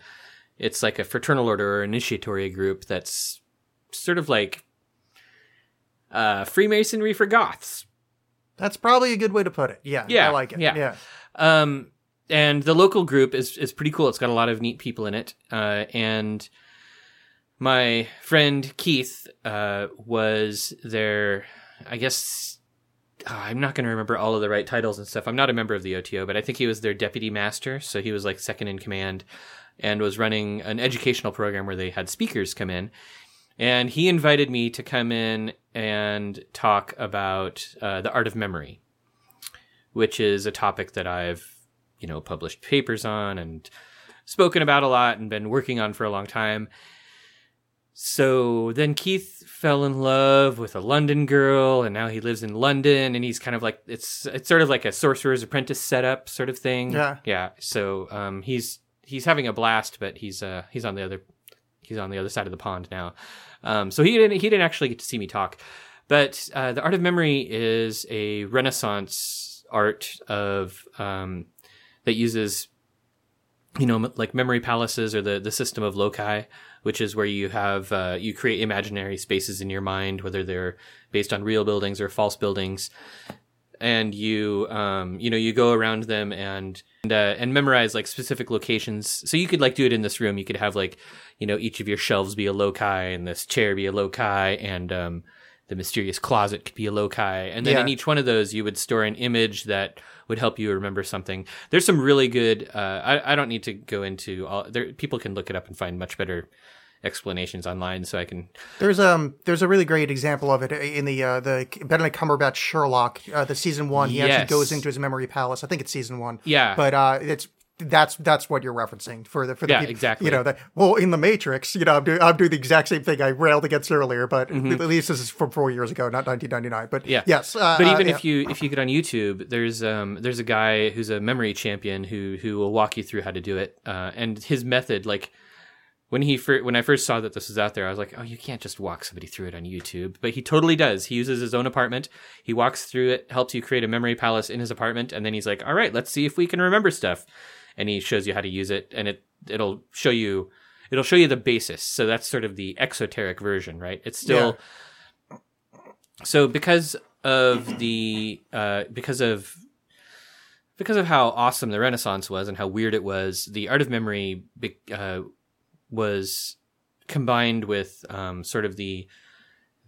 it's like a fraternal order or initiatory group that's sort of like uh, Freemasonry for Goths. That's probably a good way to put it. Yeah, Yeah, I like it. yeah. yeah. Um, and the local group is is pretty cool. It's got a lot of neat people in it. Uh, and my friend Keith uh, was their, I guess. ah, I'm not going to remember all of the right titles and stuff. I'm not a member of the OTO, but I think he was their deputy master. So he was like second in command and was running an educational program where they had speakers come in. And he invited me to come in and talk about uh, the art of memory which is a topic that I've, you know, published papers on and spoken about a lot and been working on for a long time. So then Keith fell in love with a London girl and now he lives in London and he's kind of like it's it's sort of like a sorcerer's apprentice setup sort of thing. Yeah. Yeah. So um he's he's having a blast but he's uh he's on the other he's on the other side of the pond now. Um so he didn't he didn't actually get to see me talk. But uh, the art of memory is a Renaissance art of um, that uses, you know, like memory palaces or the the system of loci, which is where you have uh, you create imaginary spaces in your mind, whether they're based on real buildings or false buildings, and you um, you know you go around them and and, uh, and memorize like specific locations. So you could like do it in this room. You could have like you know each of your shelves be a loci and this chair be a loci and um, the mysterious closet could be a loci. And then in each one of those, you would store an image that would help you remember something. There's some really good. Uh, I, I don't need to go into all. There, people can look it up and find much better explanations online. So I can. There's um there's a really great example of it in the uh, the Benedict Cumberbatch Sherlock uh, the season one. He Yes. actually goes into his memory palace. I think it's season one. Yeah. but uh, it's that's that's what you're referencing for the for the Yeah, peop- exactly. You know that well in the Matrix. You know I'm doing I'm doing the exact same thing I railed against earlier, but at least this is from four years ago, not 1999. But Mm-hmm. Yeah. yes. Uh, but uh, even yeah. if you if you get on YouTube, there's um there's a guy who's a memory champion who who will walk you through how to do it. Uh, and his method, like when he fir- when I first saw that this was out there, I was like, oh, you can't just walk somebody through it on YouTube. But he totally does. He uses his own apartment. He walks through it, helps you create a memory palace in his apartment, and then he's like, all right, let's see if we can remember stuff. And he shows you how to use it, and it it'll show you it'll show you the basis. So that's sort of the exoteric version, right? It's still so because of the uh, because of because of how awesome the Renaissance was and how weird it was, the art of memory uh, was combined with um, sort of the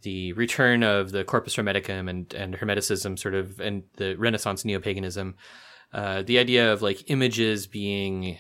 the return of the corpus hermeticum and and hermeticism, sort of, and the Renaissance neo paganism. Uh, the idea of like images being,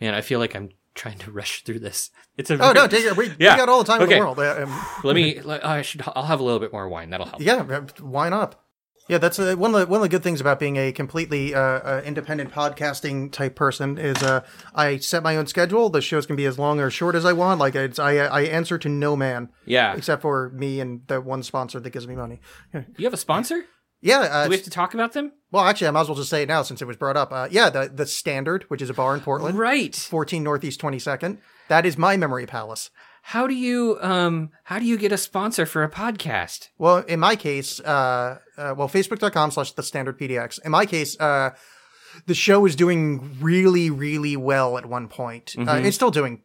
man, I feel like I'm trying to rush through this. It's a Oh no, take it. We, Yeah. we got all the time Okay. in the world. Um, let me. Let, I should. I'll have a little bit more wine. That'll help. Yeah, wine up? Yeah, that's uh, one of the one of the good things about being a completely uh, uh, independent podcasting type person is uh, I set my own schedule. The shows can be as long or short as I want. Like it's, I I answer to no man Yeah. except for me and the one sponsor that gives me money. You have a sponsor? Yeah, uh, Do we have to talk about them? well, actually, I might as well just say it now since it was brought up. Uh, yeah, the the Standard, which is a bar in Portland, Right. 14 Northeast 22nd. That is my memory palace. How do you um how do you get a sponsor for a podcast? Well, in my case, uh, uh, well, facebook.com slash the standard PDX. In my case, uh, the show was doing really, really well at one point. Uh, it's still doing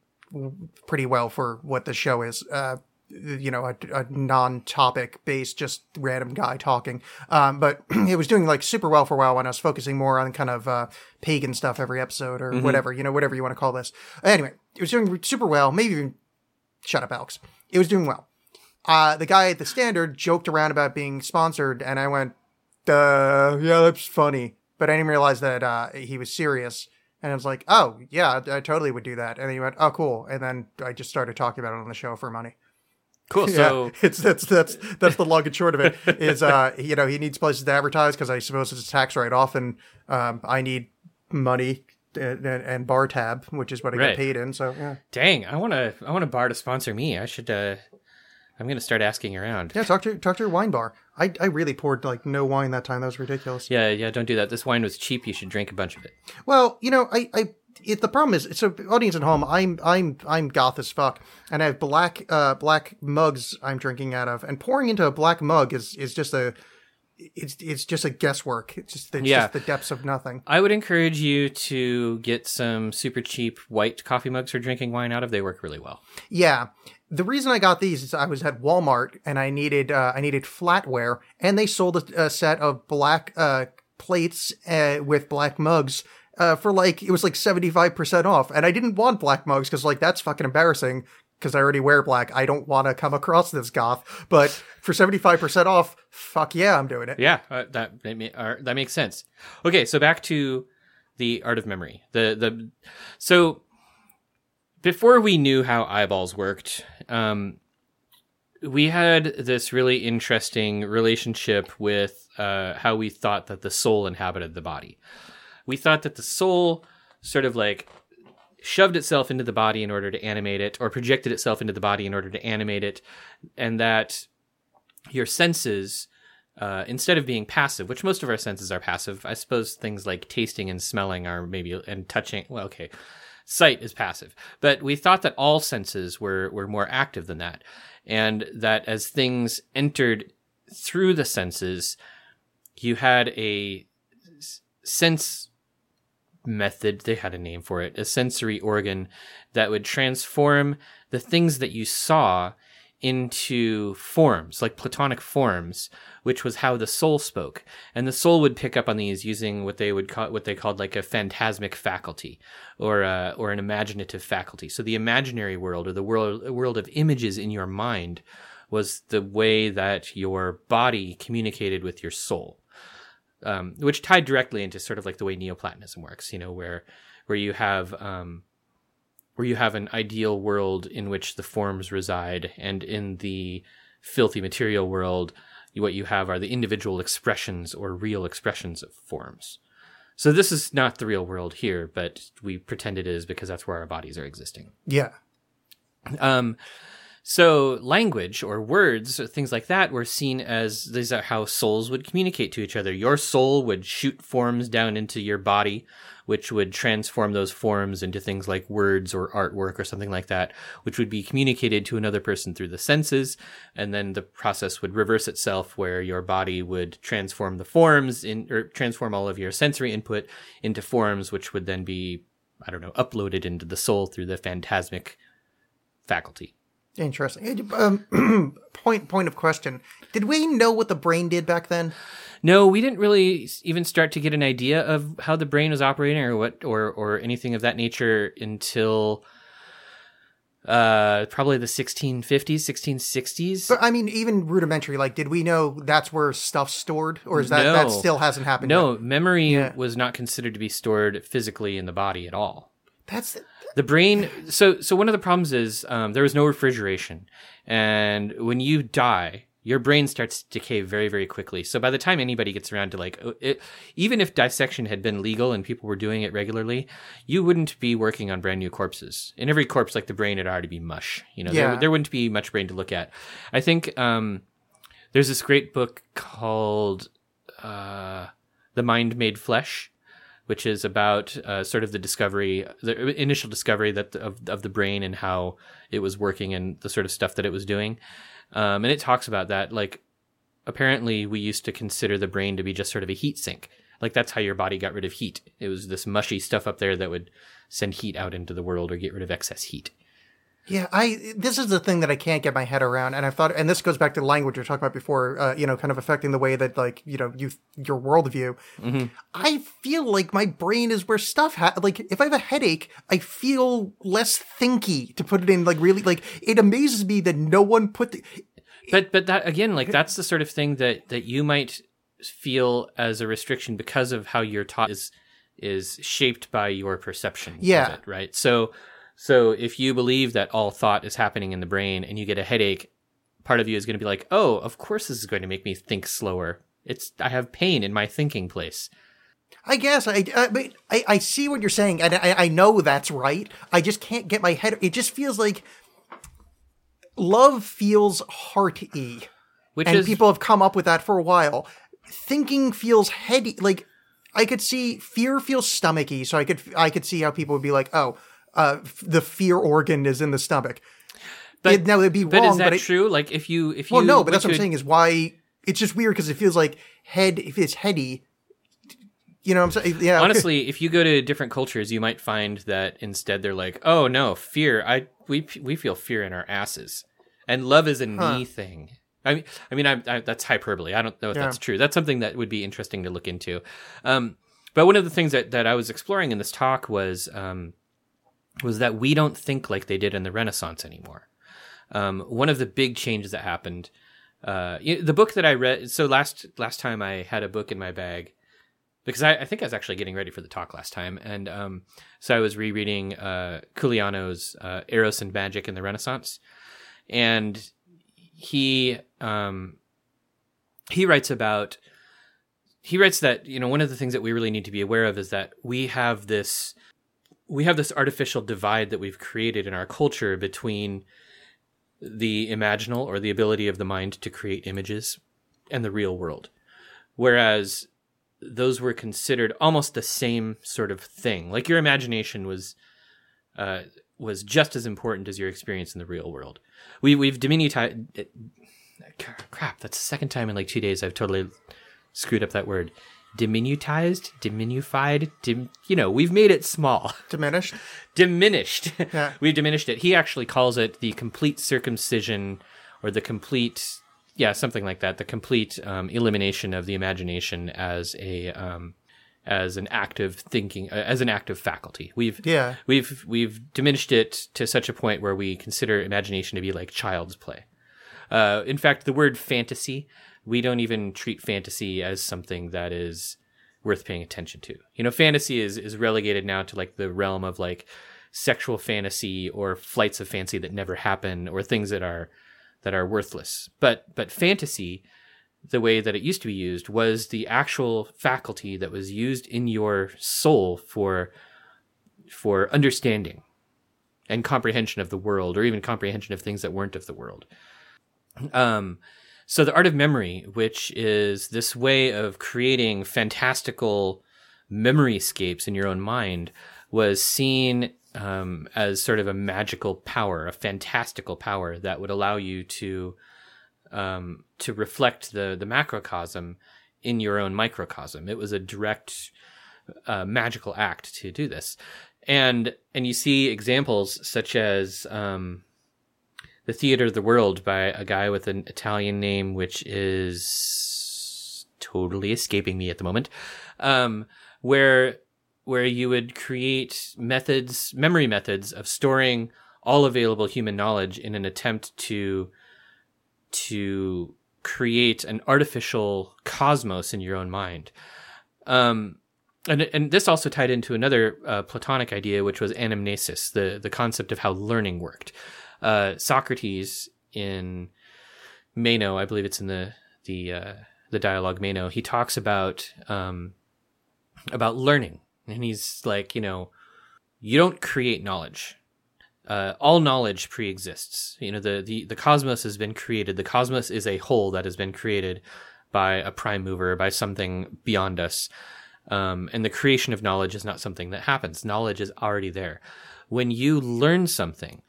pretty well for what the show is. Uh, you know, a, a non-topic based, just random guy talking. Um, but it was doing like super well for a while when I was focusing more on kind of uh, pagan stuff every episode or whatever, you know, whatever you want to call this. Anyway, it was doing super well. Maybe even shut up, Alexx. It was doing well. Uh, the guy at the standard joked around about being sponsored, and I went, "Duh, yeah, that's funny." But I didn't realize that uh, he was serious, and I was like, "Oh, yeah, I, I totally would do that." And then he went, "Oh, cool," and then I just started talking about it on the show for money. Cool. So yeah, it's that's that's that's the long and short of it. Is uh, you know, he needs places to advertise because I suppose it's a tax write off, and um, I need money. And, and and bar tab, which is what I Right. get paid in. So yeah, dang, I wanna I want a bar to sponsor me. I should uh I'm gonna start asking around. yeah. Talk to talk to your wine bar. I I really poured like no wine that time. That was ridiculous. Yeah, yeah, don't do that. This wine was cheap. You should drink a bunch of it. Well, you know, I, I, it, the problem is, so audience at home, I'm, I'm, I'm goth as fuck, and I have black, uh, black mugs I'm drinking out of, and pouring into a black mug is, is just a, it's, it's just a guesswork. It's just, it's Yeah. just the depths of nothing. I would encourage you to get some super cheap white coffee mugs for drinking wine out of. They work really well. Yeah. The reason I got these is I was at Walmart and I needed, uh, I needed flatware, and they sold a, a set of black, uh, plates, uh, with black mugs. Uh, for like it was like seventy five percent off, and I didn't want black mugs because like that's fucking embarrassing because I already wear black. I don't want to come across this goth, but for seventy five percent off, fuck yeah, I'm doing it. Yeah, uh, that that, ma- uh, that makes sense. Okay, so back to the art of memory. The the so before we knew how eyeballs worked, um, we had this really interesting relationship with uh, how we thought that the soul inhabited the body. We thought that the soul sort of like shoved itself into the body in order to animate it, or projected itself into the body in order to animate it, and that your senses uh, instead of being passive, which most of our senses are passive, I suppose things like tasting and smelling are maybe and touching. Well, okay, sight is passive, but we thought that all senses were were more active than that, and that as things entered through the senses, you had a sense method. They had a name for it, a sensory organ that would transform the things that you saw into forms, like platonic forms, which was how the soul spoke. And the soul would pick up on these using what they would call what they called like a phantasmic faculty, or uh, or an imaginative faculty. So the imaginary world, or the world world of images in your mind, was the way that your body communicated with your soul. Um, which tied directly into sort of like the way Neoplatonism works, you know, where where you have um, where you have an ideal world in which the forms reside, and in the filthy material world, what you have are the individual expressions or real expressions of forms. So this is not the real world here, but we pretend it is because that's where our bodies are existing. Yeah. Um, so language or words, or things like that, were seen as these are how souls would communicate to each other. Your soul would shoot forms down into your body, which would transform those forms into things like words or artwork or something like that, which would be communicated to another person through the senses, and then the process would reverse itself, where your body would transform the forms in or transform all of your sensory input into forms, which would then be I don't know uploaded into the soul through the phantasmic faculty. Interesting. Um, point point of question. Did we know what the brain did back then? No, we didn't really even start to get an idea of how the brain was operating or what or or anything of that nature until uh probably the 1650s 1660s But I mean, even rudimentary. Like, did we know that's where stuff's stored, or is that No. that still hasn't happened? no yet? memory Yeah. was not considered to be stored physically in the body at all that's the brain so so one of the problems is um, there was no refrigeration. And when you die your brain starts to decay very very quickly. So by the time anybody gets around to like it, even if dissection had been legal and people were doing it regularly you wouldn't be working on brand new corpses. In every corpse like the brain had already be mush you know Yeah. there, there wouldn't be much brain to look at. I think um, there's this great book called uh, the mind made flesh which is about uh, sort of the discovery, the initial discovery that the, of of the brain and how it was working and the sort of stuff that it was doing. Um, and it talks about that. Like, apparently, we used to consider the brain to be just sort of a heat sink. Like that's how your body got rid of heat. It was this mushy stuff up there that would send heat out into the world or get rid of excess heat. Yeah, I this is the thing that I can't get my head around, and I've thought, and this goes back to the language we were talking about before. Uh, you know, kind of affecting the way that like you know you your worldview. I feel like my brain is where stuff ha- like if I have a headache, I feel less thinky. To put it in like really like it amazes me that no one put the, But but that again, like that's the sort of thing that that you might feel as a restriction because of how you're taught is is shaped by your perception Yeah. of it, right? So so if you believe that all thought is happening in the brain and you get a headache, part of you is going to be like, "Oh, of course this is going to make me think slower. It's I have pain in my thinking place." I guess I, I but I, I see what you're saying, and I, I know that's right. I just can't get my head. It just feels like love feels hearty, Which and is people have come up with that for a while. Thinking feels heady. Like I could see fear feels stomachy, so I could I could see how people would be like, oh, uh, f- the fear organ is in the stomach. but, it- now, it'd be but wrong, is that but it- true? Like if you if you Well, no, but that's what I'm saying is why it's just weird because it feels like head. If it's heady, you know what I'm saying? Yeah. honestly if you go to different cultures you might find that instead they're like oh no fear i we we feel fear in our asses and love is a knee thing i mean i mean I, I, that's hyperbole i don't know if Yeah. that's true that's something that would be interesting to look into um but one of the things that that i was exploring in this talk was um was that we don't think like they did in the renaissance anymore. Um one of the big changes that happened uh the book that i read so last last time i had a book in my bag because I, I think I was actually getting ready for the talk last time, and um, so I was rereading uh, Culianu's uh, Eros and Magic in the Renaissance, and he um, he writes about he writes that you know one of the things that we really need to be aware of is that we have this we have this artificial divide that we've created in our culture between the imaginal or the ability of the mind to create images and the real world whereas those were considered almost the same sort of thing. Like your imagination was uh, was just as important as your experience in the real world. We we've diminutized. Crap! That's the second time in like two days I've totally screwed up that word. Diminutized, diminufied, dim. You know, we've made it small diminished. diminished. Yeah. We've diminished it. He actually calls it the complete circumcision or the complete, yeah, something like that. The complete um, elimination of the imagination as a um, as an active thinking, uh, as an active faculty. We've Yeah. we've we've diminished it to such a point where we consider imagination to be like child's play. Uh, in fact, the word fantasy, we don't even treat fantasy as something that is worth paying attention to. You know, fantasy is is relegated now to like the realm of like sexual fantasy or flights of fancy that never happen or things that are that are worthless. But but fantasy, the way that it used to be used was the actual faculty that was used in your soul for for understanding and comprehension of the world or even comprehension of things that weren't of the world. Um, so the art of memory, which is this way of creating fantastical memory memoryscapes in your own mind, was seen um, as sort of a magical power, a fantastical power that would allow you to um, to reflect the the macrocosm in your own microcosm. It was a direct uh, magical act to do this, and and you see examples such as um, the Theater of the World by a guy with an Italian name, which is totally escaping me at the moment. Um, where where you would create methods, memory methods of storing all available human knowledge in an attempt to to create an artificial cosmos in your own mind. Um, and and this also tied into another uh, Platonic idea, which was anamnesis, the the concept of how learning worked. Uh, Socrates in Meno, I believe it's in the the uh, the dialogue Meno, he talks about um, about learning, and he's like, you know, you don't create knowledge. Uh, all knowledge pre-exists. You know, the, the the cosmos has been created. The cosmos is a whole that has been created by a prime mover, by something beyond us. Um, and the creation of knowledge is not something that happens. Knowledge is already there. When you learn something,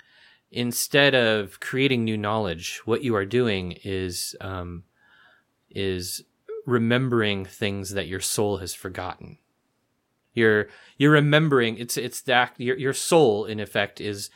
instead of creating new knowledge, what you are doing is um, is remembering things that your soul has forgotten. You're you're remembering. It's it's that your your soul in effect is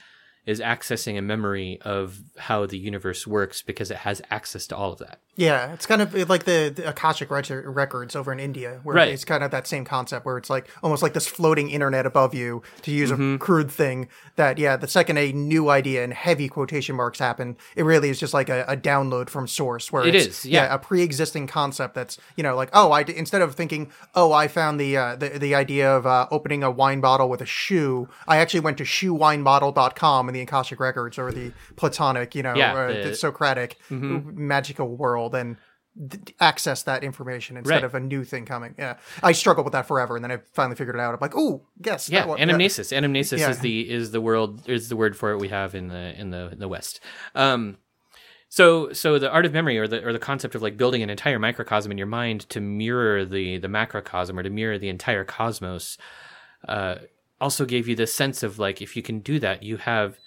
is accessing a memory of how the universe works because it has access to all of that. Yeah, it's kind of like the, the Akashic records over in India, where Right. it's kind of that same concept where it's like almost like this floating internet above you, to use Mm-hmm. a crude thing. That yeah, the second a new idea in heavy quotation marks happen, it really is just like a, a download from source. Where It it's, is, yeah. a pre-existing concept that's you know like oh I d- instead of thinking oh I found the uh, the the idea of uh, opening a wine bottle with a shoe, I actually went to shoewinebottle.com in the Akashic records or the Platonic you know Yeah, uh, the- Mm-hmm. Socratic magical world and d- access that information instead Right. of a new thing coming. Yeah, I struggled with that forever, and then I finally figured it out. I'm like, oh, yes, Yeah, that anamnesis. Anamnesis Yeah. is the is the world is the word for it we have in the in the in the West. Um, so so the art of memory or the or the concept of like building an entire microcosm in your mind to mirror the the macrocosm or to mirror the entire cosmos, uh, also gave you this sense of like if you can do that, you have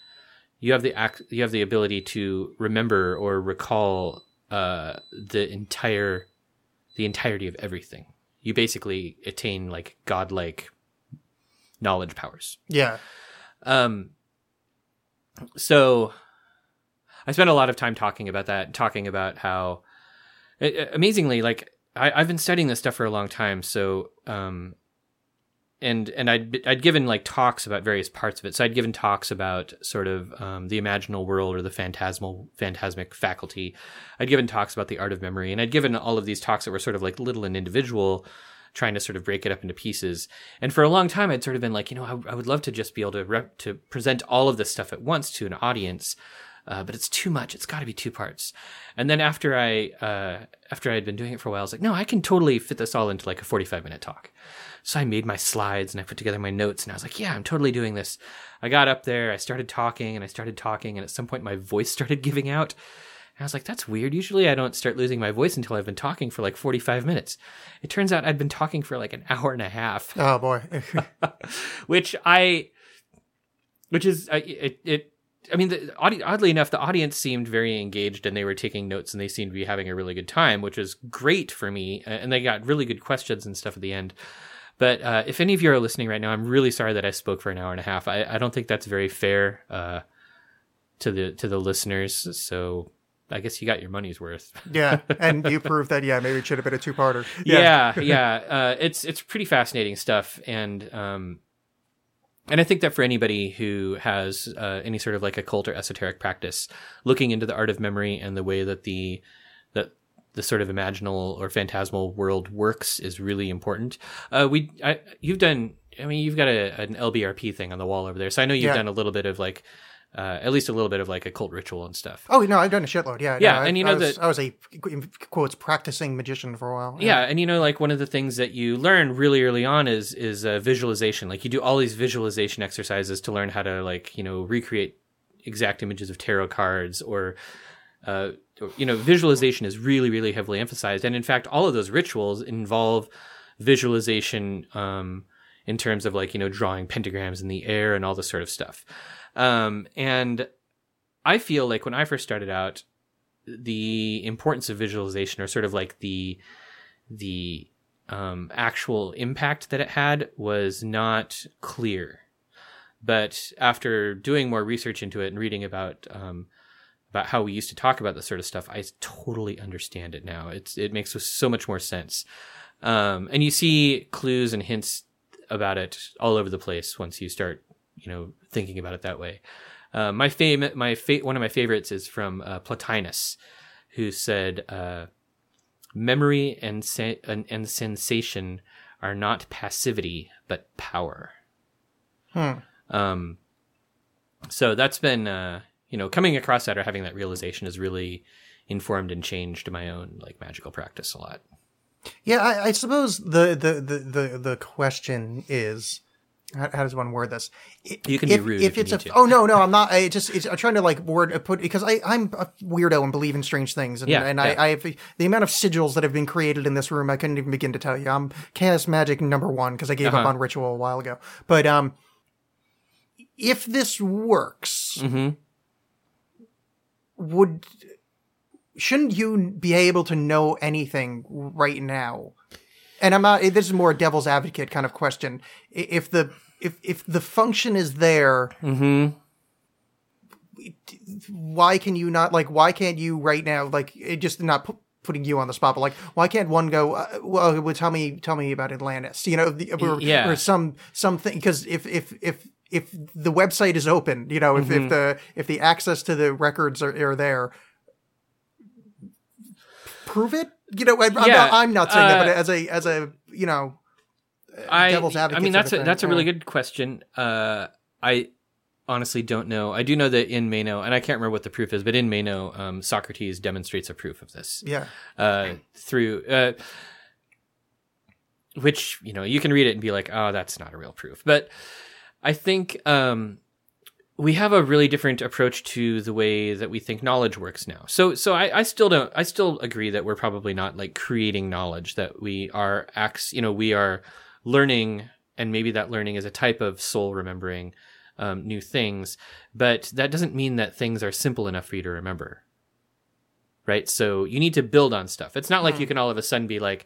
you have the ac- you have the ability to remember or recall uh, the entire the entirety of everything. You basically attain like godlike knowledge powers. Yeah, Um, so I spent a lot of time talking about that, talking about how uh, amazingly, like I, I've been studying this stuff for a long time. So, um, and and I'd I'd given like talks about various parts of it. So I'd given talks about sort of um, the imaginal world or the phantasmal phantasmic faculty. I'd given talks about the art of memory, and I'd given all of these talks that were sort of like little and individual, trying to sort of break it up into pieces. And for a long time, I'd sort of been like, you know, I, I would love to just be able to rep- to present all of this stuff at once to an audience. Uh, but it's too much. It's got to be two parts. And then after I uh, after I had been doing it for a while, I was like, no, I can totally fit this all into like a forty five minute talk. So I made my slides and I put together my notes and I was like, yeah, I'm totally doing this. I got up there, I started talking and I started talking, and at some point my voice started giving out. And I was like, that's weird. Usually I don't start losing my voice until I've been talking for like 45 minutes. It turns out I'd been talking for like an hour and a half oh boy, which I, which is it. it I mean, the, oddly enough, the audience seemed very engaged and they were taking notes and they seemed to be having a really good time, which is great for me. And they got really good questions and stuff at the end. But uh, if any of you are listening right now, I'm really sorry that I spoke for an hour and a half. I, I don't think that's very fair uh, to the to the listeners. So I guess you got your money's worth. yeah, and you proved that. Yeah, maybe it should have been a two parter. yeah yeah uh, it's it's pretty fascinating stuff and um and i think that for anybody who has uh, any sort of like occult or esoteric practice looking into the art of memory and the way that the that the sort of imaginal or phantasmal world works is really important uh we I, you've done i mean you've got a, an lbrp thing on the wall over there so i know you've Yeah. done a little bit of like uh, at least a little bit of like occult ritual and stuff Oh no, I've done a shitload. Yeah, Yeah, no, I- and you I know was, that- I was a quotes practicing magician for a while. yeah and you know like one of the things that you learn really early on is is uh, visualization like you do all these visualization exercises to learn how to like you know recreate exact images of tarot cards or uh, you know visualization is really really heavily emphasized and in fact all of those rituals involve visualization um, in terms of like you know drawing pentagrams in the air and all this sort of stuff um, and i feel like when i first started out the importance of visualization or sort of like the the um, actual impact that it had was not clear. But after doing more research into it and reading about um, about how we used to talk about this sort of stuff, I totally understand it now. It's it makes so much more sense. Um, and you see clues and hints about it all over the place once you start, you know, thinking about it that way. Uh, my fame, my fa- one of my favorites is from uh, Plotinus, who said, uh, "Memory and, and and sensation are not passivity, but power." Um, so that's been, uh, you know, coming across that or having that realization has really informed and changed my own like magical practice a lot. Yeah, I, I suppose the, the, the, the, the question is, how, how does one word this? I- You can be rude if you it's a, to. oh no, no, I'm not. I just it's, I'm trying to like word put because I I'm a weirdo and believe in strange things, and, Yeah, and yeah. I, I have the amount of sigils that have been created in this room. I couldn't even begin to tell you. I'm chaos magic number one because I gave up Uh-huh. on ritual a while ago. But um, if this works, Mm-hmm. would shouldn't you be able to know anything right now? And I'm not. This is more a devil's advocate kind of question. If the if if the function is there, Mm-hmm. why can you not like? Why can't you right now? Like, it just not pu- putting you on the spot, but like, why can't one go? Uh, well, well, tell me, tell me about Atlantis. You know, the, or, yeah. or some something because if if if if the website is open, you know, if, Mm-hmm. if the if the access to the records are, are there, prove it. You know, I, I'm, Yeah, not, I'm not saying that, uh, but as a as a you know, I, devil's advocate I mean, that's of a, that's a really good question. Uh, I honestly don't know. I do know that in Meno, and I can't remember what the proof is, but in Meno, um, Socrates demonstrates a proof of this. yeah, uh, through uh, which you know you can read it and be like, oh, that's not a real proof. But I think um, we have a really different approach to the way that we think knowledge works now. So so I, I still don't I still agree that we're probably not like creating knowledge that we are acts you know we are learning and maybe that learning is a type of soul remembering um, new things but that doesn't mean that things are simple enough for you to remember. Right? So you need to build on stuff. It's not like you can all of a sudden be like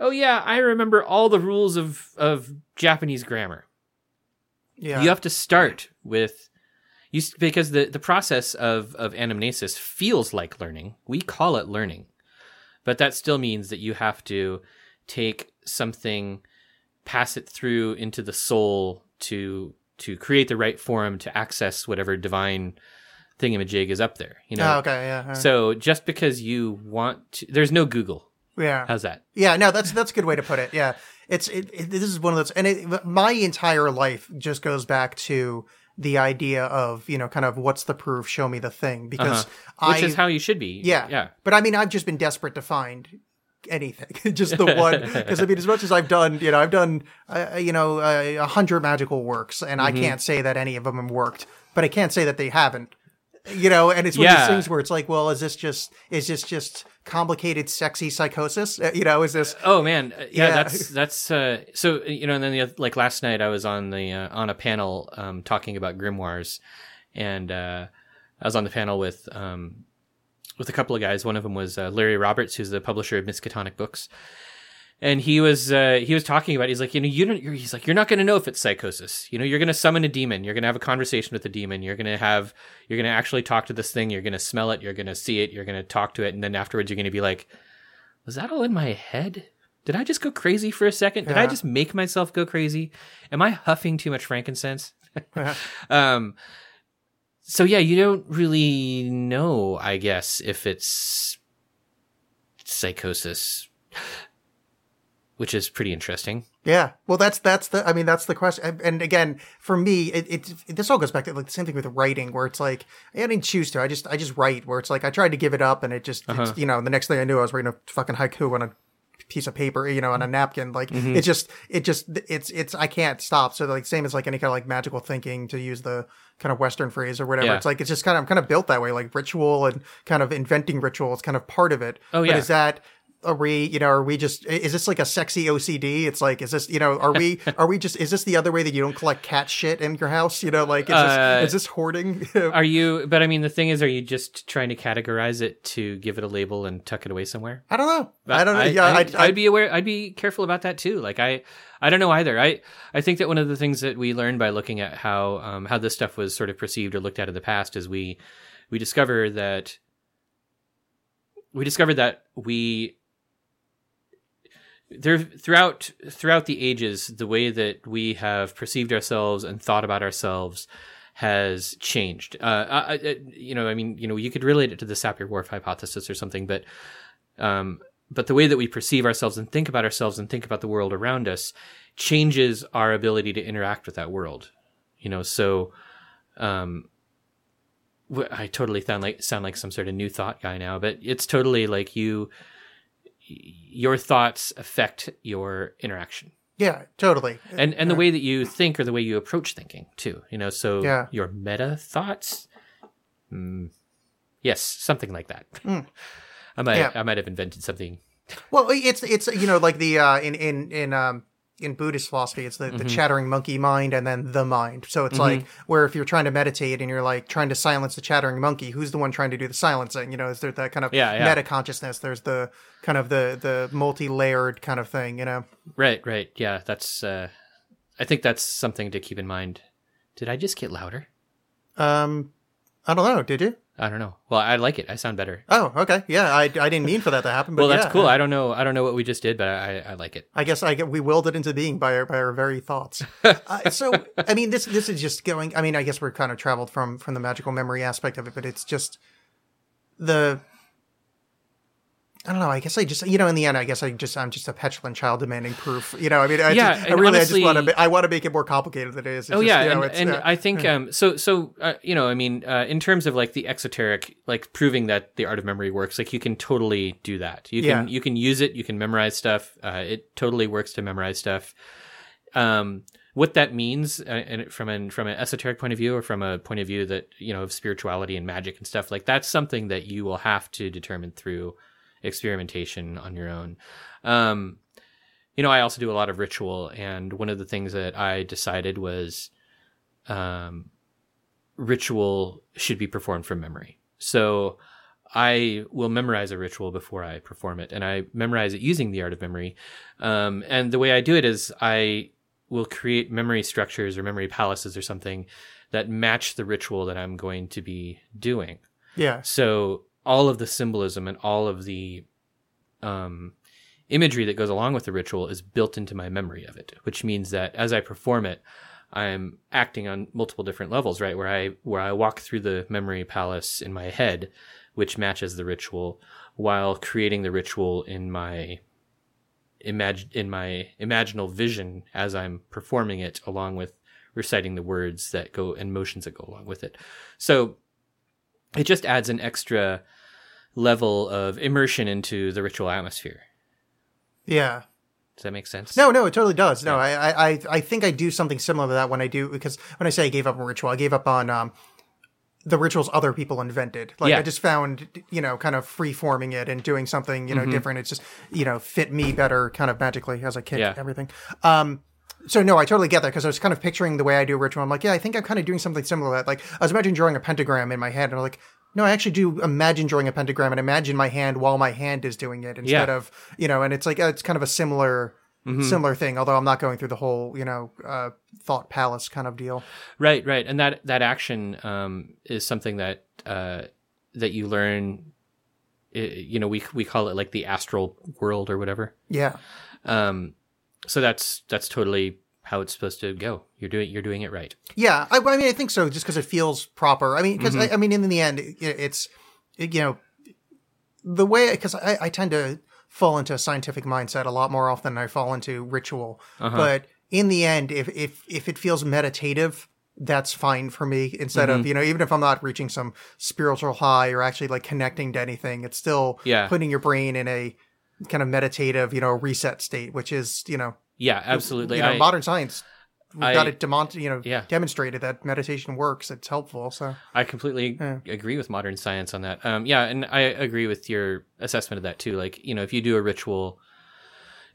oh yeah i remember all the rules of of japanese grammar. Yeah. you have to start with you because the the process of of anamnesis feels like learning. We call it learning, but that still means that you have to take something, pass it through into the soul to to create the right form to access whatever divine thingamajig is up there. You know. Oh, okay, yeah, yeah. So just because you want to, there's no Google. yeah. How's that? Yeah, no, that's that's a good way to put it. Yeah, it's it, it, this is one of those, and it, my entire life just goes back to the idea of you know kind of what's the proof? Show me the thing, because Uh-huh. Which I is how you should be. yeah Yeah. But I mean, I've just been desperate to find anything, just the one. Because I mean, as much as I've done, you know, I've done uh, you know uh, a hundred magical works, and Mm-hmm. I can't say that any of them have worked, but I can't say that they haven't. You know, and it's one of these things where it's like, well, is this just is this just complicated, sexy psychosis? Uh, You know, is this Oh man, Uh, yeah, Yeah. that's that's uh, so you know. And then the, oth- like last night, I was on the uh, on a panel um, talking about grimoires, and uh, I was on the panel with um, with a couple of guys. One of them was uh, Larry Roberts, who's the publisher of Miskatonic Books, and he was uh, he was talking about. He's like, you know, you don't. You're, he's like, you're not going to know if it's psychosis. You know, you're going to summon a demon. You're going to have a conversation with the demon. You're going to have. You're going to actually talk to this thing. You're going to smell it. You're going to see it. You're going to talk to it, and then afterwards, you're going to be like, was that all in my head? Did I just go crazy for a second? Did I just make myself go crazy? Am I huffing too much frankincense? um, so yeah, you don't really know, I guess, if it's psychosis, which is pretty interesting. Yeah, well, that's that's the. I mean, that's the question. And- again, for me, it, it, this all goes back to like the same thing with writing, where it's like I didn't choose to. I just I just write. Where it's like I tried to give it up, and it just it's, uh-huh. you know the next thing I knew, I was writing a fucking haiku on a piece of paper, you know, on a mm-hmm. napkin. Like mm-hmm. it just it just it's it's I can't stop. So like same as like any kind of like magical thinking to use the kind of Western phrase or whatever. Yeah. It's like it's just kind of I'm kind of built that way. Like ritual and kind of inventing ritual is kind of part of it. Oh, yeah. But is that are we you know are we just is this like a sexy ocd it's like is this you know are we are we just is this the other way that you don't collect cat shit in your house you know like is Uh, this is this hoarding Are you? But I mean, the thing is, are you just trying to categorize it to give it a label and tuck it away somewhere? i don't know i don't know yeah I, I, I, would be aware. I'd be careful about that too. Like I, I don't know either. I, I think that one of the things that we learned by looking at how, um, how this stuff was sort of perceived or looked at in the past is we, we discover that we discovered that we there throughout throughout the ages the way that we have perceived ourselves and thought about ourselves has changed. Uh, I, I, you know i mean you know you could relate it to the sapir-whorf hypothesis or something but um, but the way that we perceive ourselves and think about ourselves and think about the world around us changes our ability to interact with that world you know? So um i totally sound like sound like some sort of new thought guy now but it's totally like you your thoughts affect your interaction Yeah, totally. and and the way that you think or the way you approach thinking too you know so Yeah. your meta thoughts mm, yes something like that i might Yeah. i might have invented something Well, it's it's you know like the uh, in in in um in Buddhist philosophy, it's the, Mm-hmm. the chattering monkey mind and then the mind. So it's like where if you're trying to meditate and you're like trying to silence the chattering monkey, who's the one trying to do the silencing? You know, is there that kind of Yeah, yeah. meta consciousness? There's the kind of the the multi layered kind of thing. You know, right right yeah that's uh i think that's something to keep in mind did i just get louder um, I don't know. Did you? I don't know well i like it i sound better Oh, okay. Yeah, I, I didn't mean for that to happen. But well that's yeah. cool i don't know i don't know what we just did but i i like it I guess I get we willed it into being by our by our very thoughts. uh, so I mean, this this is just going. I mean, I guess we're kind of traveled from from the magical memory aspect of it, but it's just the. I don't know. I guess I just, you know, in the end, I guess I just, I'm just a petulant child demanding proof. You know, I mean, I, Yeah, just, I really, honestly- I just want to, I want to make it more complicated than it is. It's oh just, yeah you know, and, it's, and uh, i think um so so uh, you know i mean uh, in terms of like the exoteric like proving that the art of memory works like you can totally do that you can Yeah. you can use it you can memorize stuff uh, it totally works to memorize stuff um what that means uh, and from an from an esoteric point of view or from a point of view that you know of spirituality and magic and stuff like that's something that you will have to determine through experimentation on your own um you know, I also do a lot of ritual, and one of the things that I decided was um, ritual should be performed from memory. So I will memorize a ritual before I perform it, and I memorize it using the art of memory. Um, and the way I do it is I will create memory structures or memory palaces or something that match the ritual that I'm going to be doing. yeah, So all of the symbolism and all of the um, imagery that goes along with the ritual is built into my memory of it, which means that as I perform it, I'm acting on multiple different levels, right? Where I where I walk through the memory palace in my head, which matches the ritual, while creating the ritual in my imag- in my imaginal vision as I'm performing it, along with reciting the words that go and motions that go along with it. So it just adds an extra level of immersion into the ritual atmosphere. yeah. Does that make sense? No, no, it totally does. No, I, I, I- I think I do something similar to that when I do because when I say I gave up on ritual, I gave up on um, the rituals other people invented. Like Yeah. I just found, you know, kind of free forming it and doing something, you know, Mm-hmm. different. It's just, you know, fit me better, kind of magically as I kick Yeah. everything. Um, so no, I totally get that because I was kind of picturing the way I do a ritual. I'm like, yeah, I think I'm kind of doing something similar to that. Like I was imagining drawing a pentagram in my head, and I'm like, no, I actually do imagine drawing a pentagram and imagine my hand while my hand is doing it instead Yeah. of, you know, and it's like uh, it's kind of a similar similar thing. Although I'm not going through the whole, you know, uh, thought palace kind of deal. Right, right, and that that action um, is something that uh, that you learn. You know, we we call it like the astral world or whatever. Yeah, Um, so that's that's totally how it's supposed to go. You're doing you're doing it right. yeah. I, I mean, I think so, just because it feels proper. I mean, because Mm-hmm. I, I mean, in the end, it, it's it, you know the way because I, I tend to fall into a scientific mindset a lot more often than I fall into ritual. Uh-huh. But in the end, if if if it feels meditative, that's fine for me. Instead Mm-hmm. of you know, even if I'm not reaching some spiritual high or actually like connecting to anything, it's still Yeah. putting your brain in a kind of meditative, you know, reset state, which is you know, Yeah, absolutely. you know, I- modern science. We've got it demont- you know, Yeah. demonstrated that meditation works. It's helpful. So I completely agree with modern science on that. Um, yeah, and I agree with your assessment of that too. Like, you know, if you do a ritual,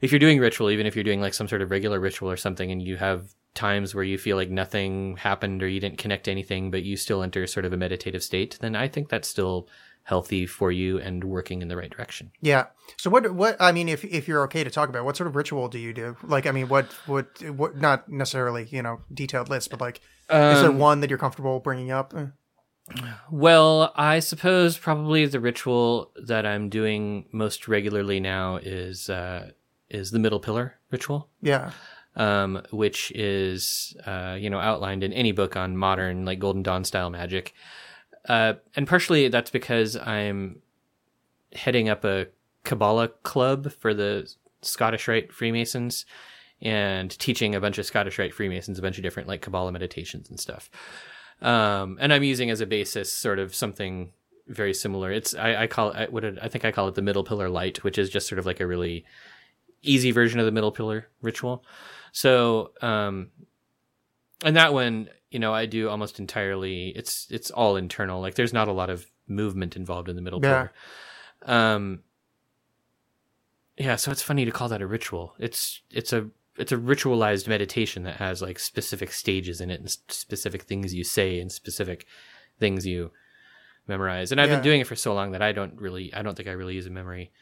if you're doing ritual, even if you're doing like some sort of regular ritual or something, and you have times where you feel like nothing happened or you didn't connect to anything, but you still enter sort of a meditative state, then I think that's still healthy for you and working in the right direction. Yeah. So what what I mean if if you're okay to talk about what sort of ritual do you do? Like I mean what what what not necessarily, you know, detailed list, but like is there Um, one that you're comfortable bringing up? Eh. Well, I suppose probably the ritual that I'm doing most regularly now is uh, is the middle pillar ritual, Yeah. um, which is uh, you know outlined in any book on modern like Golden Dawn style magic, uh, and partially that's because I'm heading up a Kabbalah club for the Scottish Rite Freemasons and teaching a bunch of Scottish Rite Freemasons a bunch of different like Kabbalah meditations and stuff. Um, and I'm using as a basis sort of something very similar. It's I, I call it what I think I call it the middle pillar light, which is just sort of like a really easy version of the middle pillar ritual. So, um, and that one, you know, I do almost entirely. It's it's all internal. Like there's not a lot of movement involved in the middle Yeah. Um, yeah, so it's funny to call that a ritual. It's it's a it's a ritualized meditation that has like specific stages in it and specific things you say and specific things you memorize. And I've Yeah. been doing it for so long that I don't really I don't think I really use a memory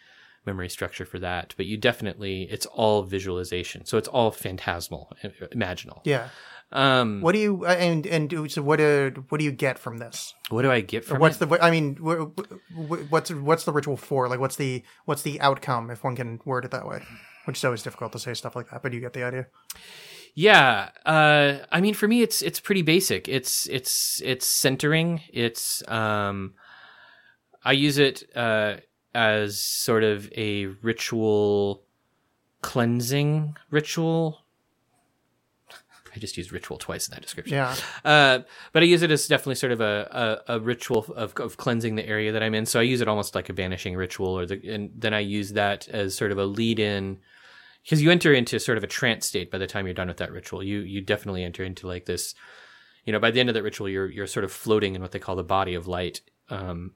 memory structure for that. But you definitely it's all visualization. So it's all phantasmal, imaginal. Yeah. Um What do you uh, and and so what do what do you get from this? what do I get from what's it? the I mean wh- wh- what's what's the ritual for? Like what's the what's the outcome if one can word it that way? Which is always difficult to say stuff like that, but you get the idea. Yeah, uh, I mean, for me, it's it's pretty basic. It's it's it's centering. It's um, I use it uh, as sort of a ritual cleansing ritual. I just used ritual twice in that description. Yeah. Uh, but I use it as definitely sort of a, a, a ritual of, of cleansing the area that I'm in. So I use it almost like a banishing ritual, or the, and then I use that as sort of a lead in because you enter into sort of a trance state by the time you're done with that ritual. You you definitely enter into like this, you know, by the end of that ritual, you're you're sort of floating in what they call the body of light. Um,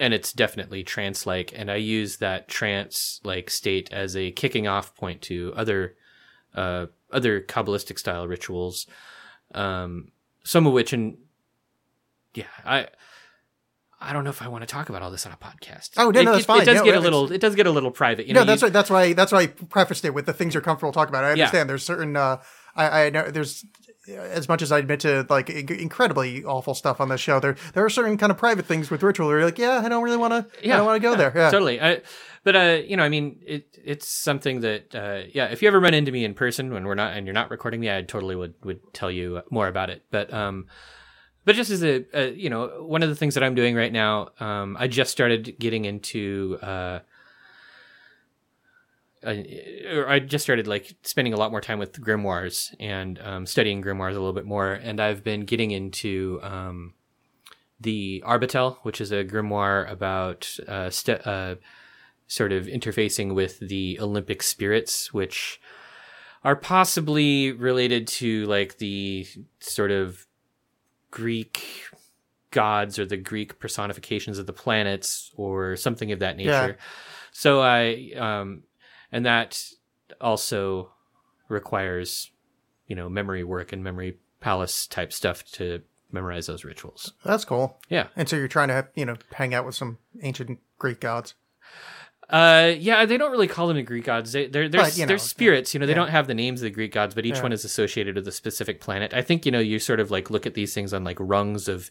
and it's definitely trance like and i use that trance like state as a kicking off point to other uh other kabbalistic style rituals um some of which and yeah i i don't know if i want to talk about all this on a podcast Oh, no, it, no, that's it- fine. it does No, get a little it does get a little private you no, know that's you- why, that's why that's why I prefaced it with the things you're comfortable talking about. I Yeah. understand there's certain uh, I I know there's as much as I admit to like incredibly awful stuff on this show, there there are certain kind of private things with ritual where you're like, yeah, I don't really want to, yeah, I don't want to go there. Yeah, totally. I, but uh, you know, I mean, it it's something that uh, yeah. If you ever run into me in person when we're not and you're not recording me, I totally would would tell you more about it. But um, but just as a, a you know, one of the things that I'm doing right now, um, I just started getting into uh. I, I just started like spending a lot more time with grimoires and um, studying grimoires a little bit more, and I've been getting into um, the Arbatel, which is a grimoire about uh, st- uh, sort of interfacing with the Olympic spirits, which are possibly related to like the sort of Greek gods or the Greek personifications of the planets or something of that nature. Yeah. So I, um, and that also requires, you know, memory work and memory palace type stuff to memorize those rituals. that's cool. Yeah. And so you're trying to you know hang out with some ancient Greek gods. Uh, yeah, they don't really call them the Greek gods. They, they're they're, But, know, they're spirits. You know, they yeah. don't have the names of the Greek gods, but each Yeah. one is associated with a specific planet. I think you know you sort of like look at these things on like rungs of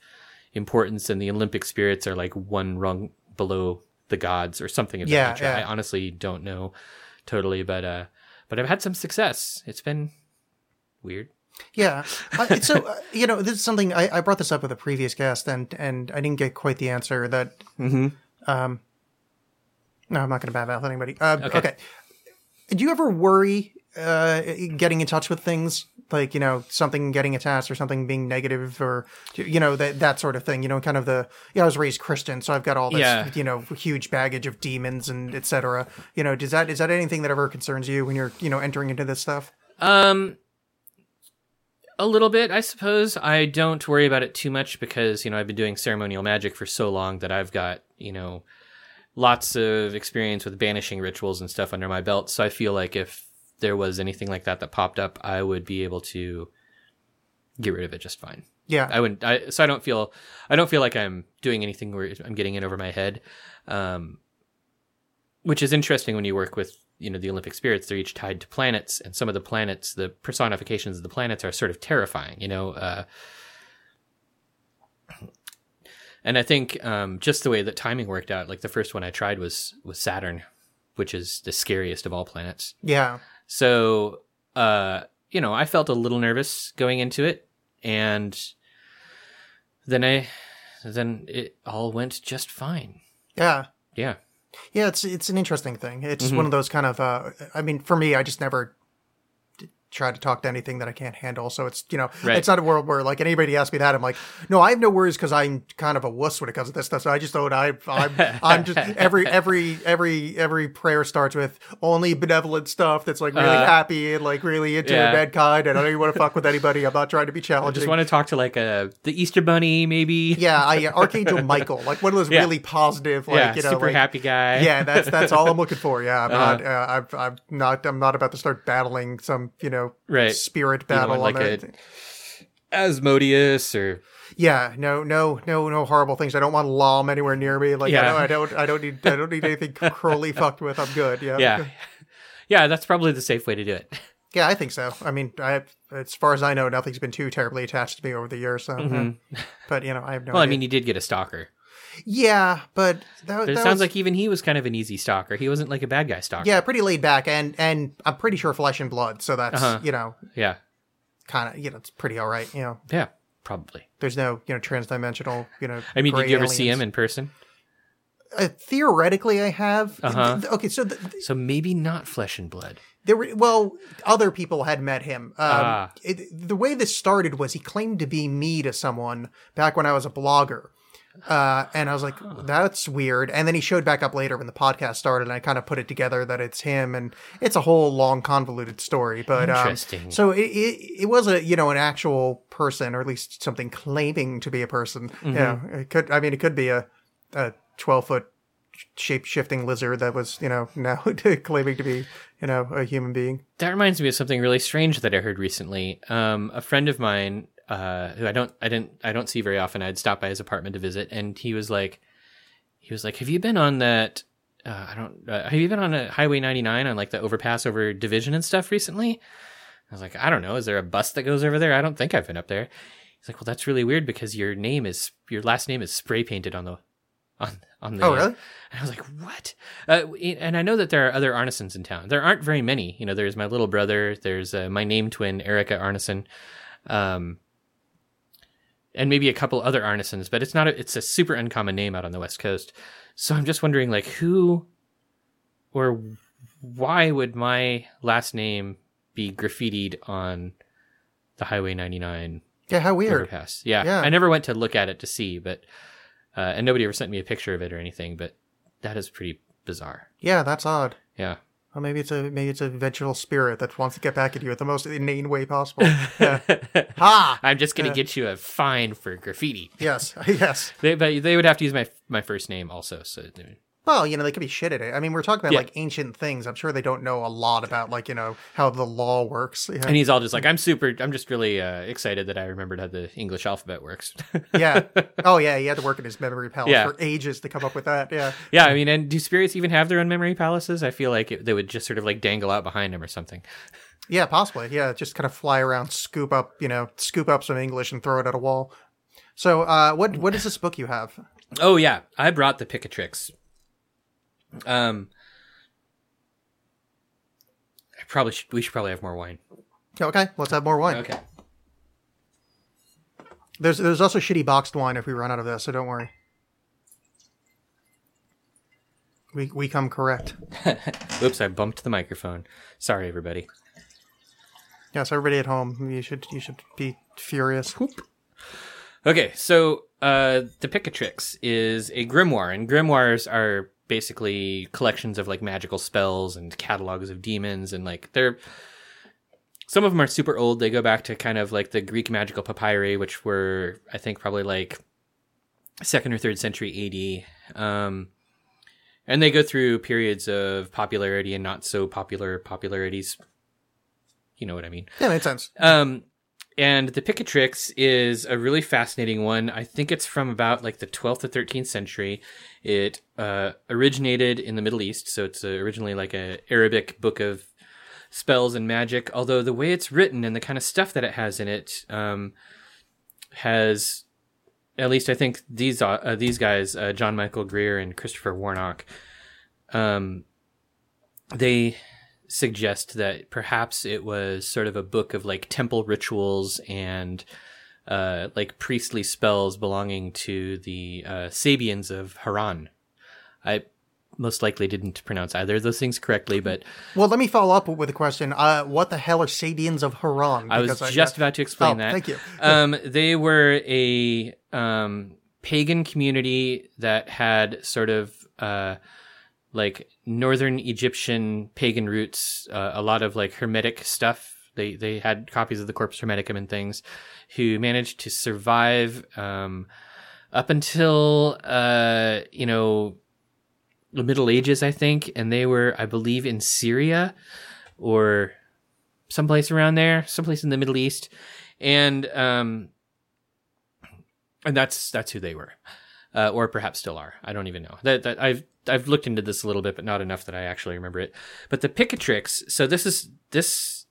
importance, and the Olympic spirits are like one rung below the gods or something of Yeah, that nature. yeah. I honestly don't know totally, but uh, but I've had some success. It's been weird. Yeah. I, so uh, you know, this is something I, I brought this up with a previous guest, and and I didn't get quite the answer that. Um. No, I'm not going to badmouth anybody. Uh, okay. Okay. Do you ever worry uh, getting in touch with things like you know something getting attached or something being negative or you know that that sort of thing? You know, kind of the yeah. I was raised Christian, so I've got all this Yeah. you know huge baggage of demons and etc. You know, does that is that anything that ever concerns you when you're you know entering into this stuff? Um, a little bit, I suppose. I don't worry about it too much because you know I've been doing ceremonial magic for so long that I've got you know lots of experience with banishing rituals and stuff under my belt. So I feel like if there was anything like that that popped up, I would be able to get rid of it just fine. Yeah. I wouldn't. I, so I don't feel. I don't feel like I'm doing anything where I'm getting in over my head. Um, which is interesting when you work with you know the Olympic spirits. They're each tied to planets, and some of the planets, the personifications of the planets, are sort of terrifying. You know, uh, and I think um, just the way that timing worked out, like the first one I tried was was Saturn, which is the scariest of all planets. Yeah. So, uh, you know, I felt a little nervous going into it, and then I, then it all went just fine. Yeah. Yeah, Yeah, it's it's an interesting thing. It's Mm-hmm. one of those kind of. Uh, I mean, for me, I just never try to talk to anything that I can't handle. So it's you know, Right. it's not a world where like anybody asks me that, I'm like, no, I have no worries because I'm kind of a wuss when it comes to this stuff. So I just don't. I I'm I'm just every every every every prayer starts with only benevolent stuff that's like really happy and like really into Uh, yeah. mankind. And I don't even want to fuck with anybody. I'm not trying to be challenging. I just want to talk to like a the Easter Bunny, maybe. yeah, I, uh, Archangel Michael, like one of those Yeah. really positive, like yeah, you know, super like, happy guy. yeah, that's that's all I'm looking for. Yeah, I'm Uh-huh. not. Uh, I'm, I'm not. I'm not about to start battling some, you know, Right. spirit battle. like, it. Asmodeus or Yeah, no, no, no, no horrible things. I don't want Lam anywhere near me. Like, Yeah. I, don't, I don't, I don't need, I don't need anything cruelly fucked with. I'm good. Yeah, yeah, yeah. That's probably the safe way to do it. yeah. I think so. I mean, I, as far as I know, nothing's been too terribly attached to me over the years. So, yeah. but you know, I have no. Mm-hmm. Well, I mean, you did get a stalker, yeah, but that, but it that sounds was- like even he was kind of an easy stalker. He wasn't like a bad guy stalker. yeah, pretty laid back, and and I'm pretty sure flesh and blood. So that's Uh-huh. you know, yeah, kind of you know, it's pretty all right. You know, yeah. Probably. there's no you know transdimensional you know. I mean, did you ever see him in person? Uh, theoretically, I have. Uh-huh. Okay, so th- th- So maybe not flesh and blood. there were well, other people had met him. Um, Ah. it, the way this started was he claimed to be me to someone back when I was a blogger. Uh, and I was like, that's weird. And then he showed back up later when the podcast started, and I kind of put it together that it's him, and it's a whole long, convoluted story. But um, Interesting. so it, it it was a you know an actual person, or at least something claiming to be a person. Mm-hmm. Yeah, it could. I mean, it could be a a twelve foot shape shifting lizard that was you know now claiming to be you know a human being. That reminds me of something really strange that I heard recently. Um, a friend of mine, uh, who I don't, I didn't, I don't see very often. I'd stop by his apartment to visit, and he was like, he was like, "Have you been on that? Uh, I don't. Uh, have you been on a Highway 99 on like the overpass over Division and stuff recently?" I was like, "I don't know. Is there a bus that goes over there? I don't think I've been up there." He's like, "Well, that's really weird because your name is your last name is spray painted on the on on the." Oh, really? And I was like, "What?" Uh, and I know that there are other Arnesons in town. There aren't very many. You know, there's my little brother. There's uh, my name twin, Erica Arneson, um, and maybe a couple other Arnesons. But it's not. A, it's a super uncommon name out on the West Coast. So I'm just wondering, like, who or why would my last name be graffitied on the Highway 99 Yeah, how weird. overpass? Yeah, Yeah. I never went to look at it to see, but uh, and nobody ever sent me a picture of it or anything. But that is pretty bizarre. Yeah, that's odd. Yeah. Maybe it's a maybe it's a vengeful spirit that wants to get back at you at the most inane way possible. Yeah. ha! I'm just gonna get you a fine for graffiti. Yes, yes. They, but they would have to use my my first name also. So Well, you know, they could be shit at it. I mean, we're talking about Yeah. like ancient things. I'm sure they don't know a lot about like you know how the law works. Yeah. and he's all just like, I'm super. I'm just really uh, excited that I remembered how the English alphabet works. yeah. Oh yeah, he had to work in his memory palace Yeah. for ages to come up with that. Yeah. yeah, I mean, and do spirits even have their own memory palaces? I feel like it, they would just sort of like dangle out behind them or something. Yeah, possibly. Yeah, just kind of fly around, scoop up, you know, scoop up some English and throw it at a wall. So, uh, what what is this book you have? Oh yeah, I brought the Picatrix. Um, I probably should. We should probably have more wine. Okay, let's have more wine. Okay. There's there's also shitty boxed wine if we run out of this, so don't worry. We we come correct. Oops, I bumped the microphone. Sorry, everybody. Yes, everybody at home, you should you should be furious. Whoop. Okay, so uh, the Picatrix is a grimoire, and grimoires are basically collections of like magical spells and catalogs of demons, and like they're some of them are super old. They go back to kind of like the Greek magical papyri, which were I think probably like second or third century AD. Um, and they go through periods of popularity and not so popular popularities. You know what I mean? Yeah, makes sense. Um, and the Picatrix is a really fascinating one. I think it's from about like the 12th to 13th century. It uh, originated in the Middle East, so it's originally like a Arabic book of spells and magic. Although the way it's written and the kind of stuff that it has in it um, has at least I think these uh, uh, these guys, uh, John Michael Greer and Christopher Warnock, um, they suggest that perhaps it was sort of a book of like temple rituals and uh, like priestly spells belonging to the uh, Sabians of Haran. I most likely didn't pronounce either of those things correctly, but Well, let me follow up with a question. Uh, what the hell are Sabians of Haran? I was Because just about to explain Oh, that. thank you. um, they were a um, pagan community that had sort of uh, like northern Egyptian pagan roots, uh, a lot of like hermetic stuff. They they had copies of the Corpus Hermeticum and things, who managed to survive um, up until uh, you know the Middle Ages, I think, and they were, I believe, in Syria or someplace around there, someplace in the Middle East, and um, and that's that's who they were, uh, or perhaps still are. I don't even know. That, that I've I've looked into this a little bit, but not enough that I actually remember it. But the Picatrix. So this is this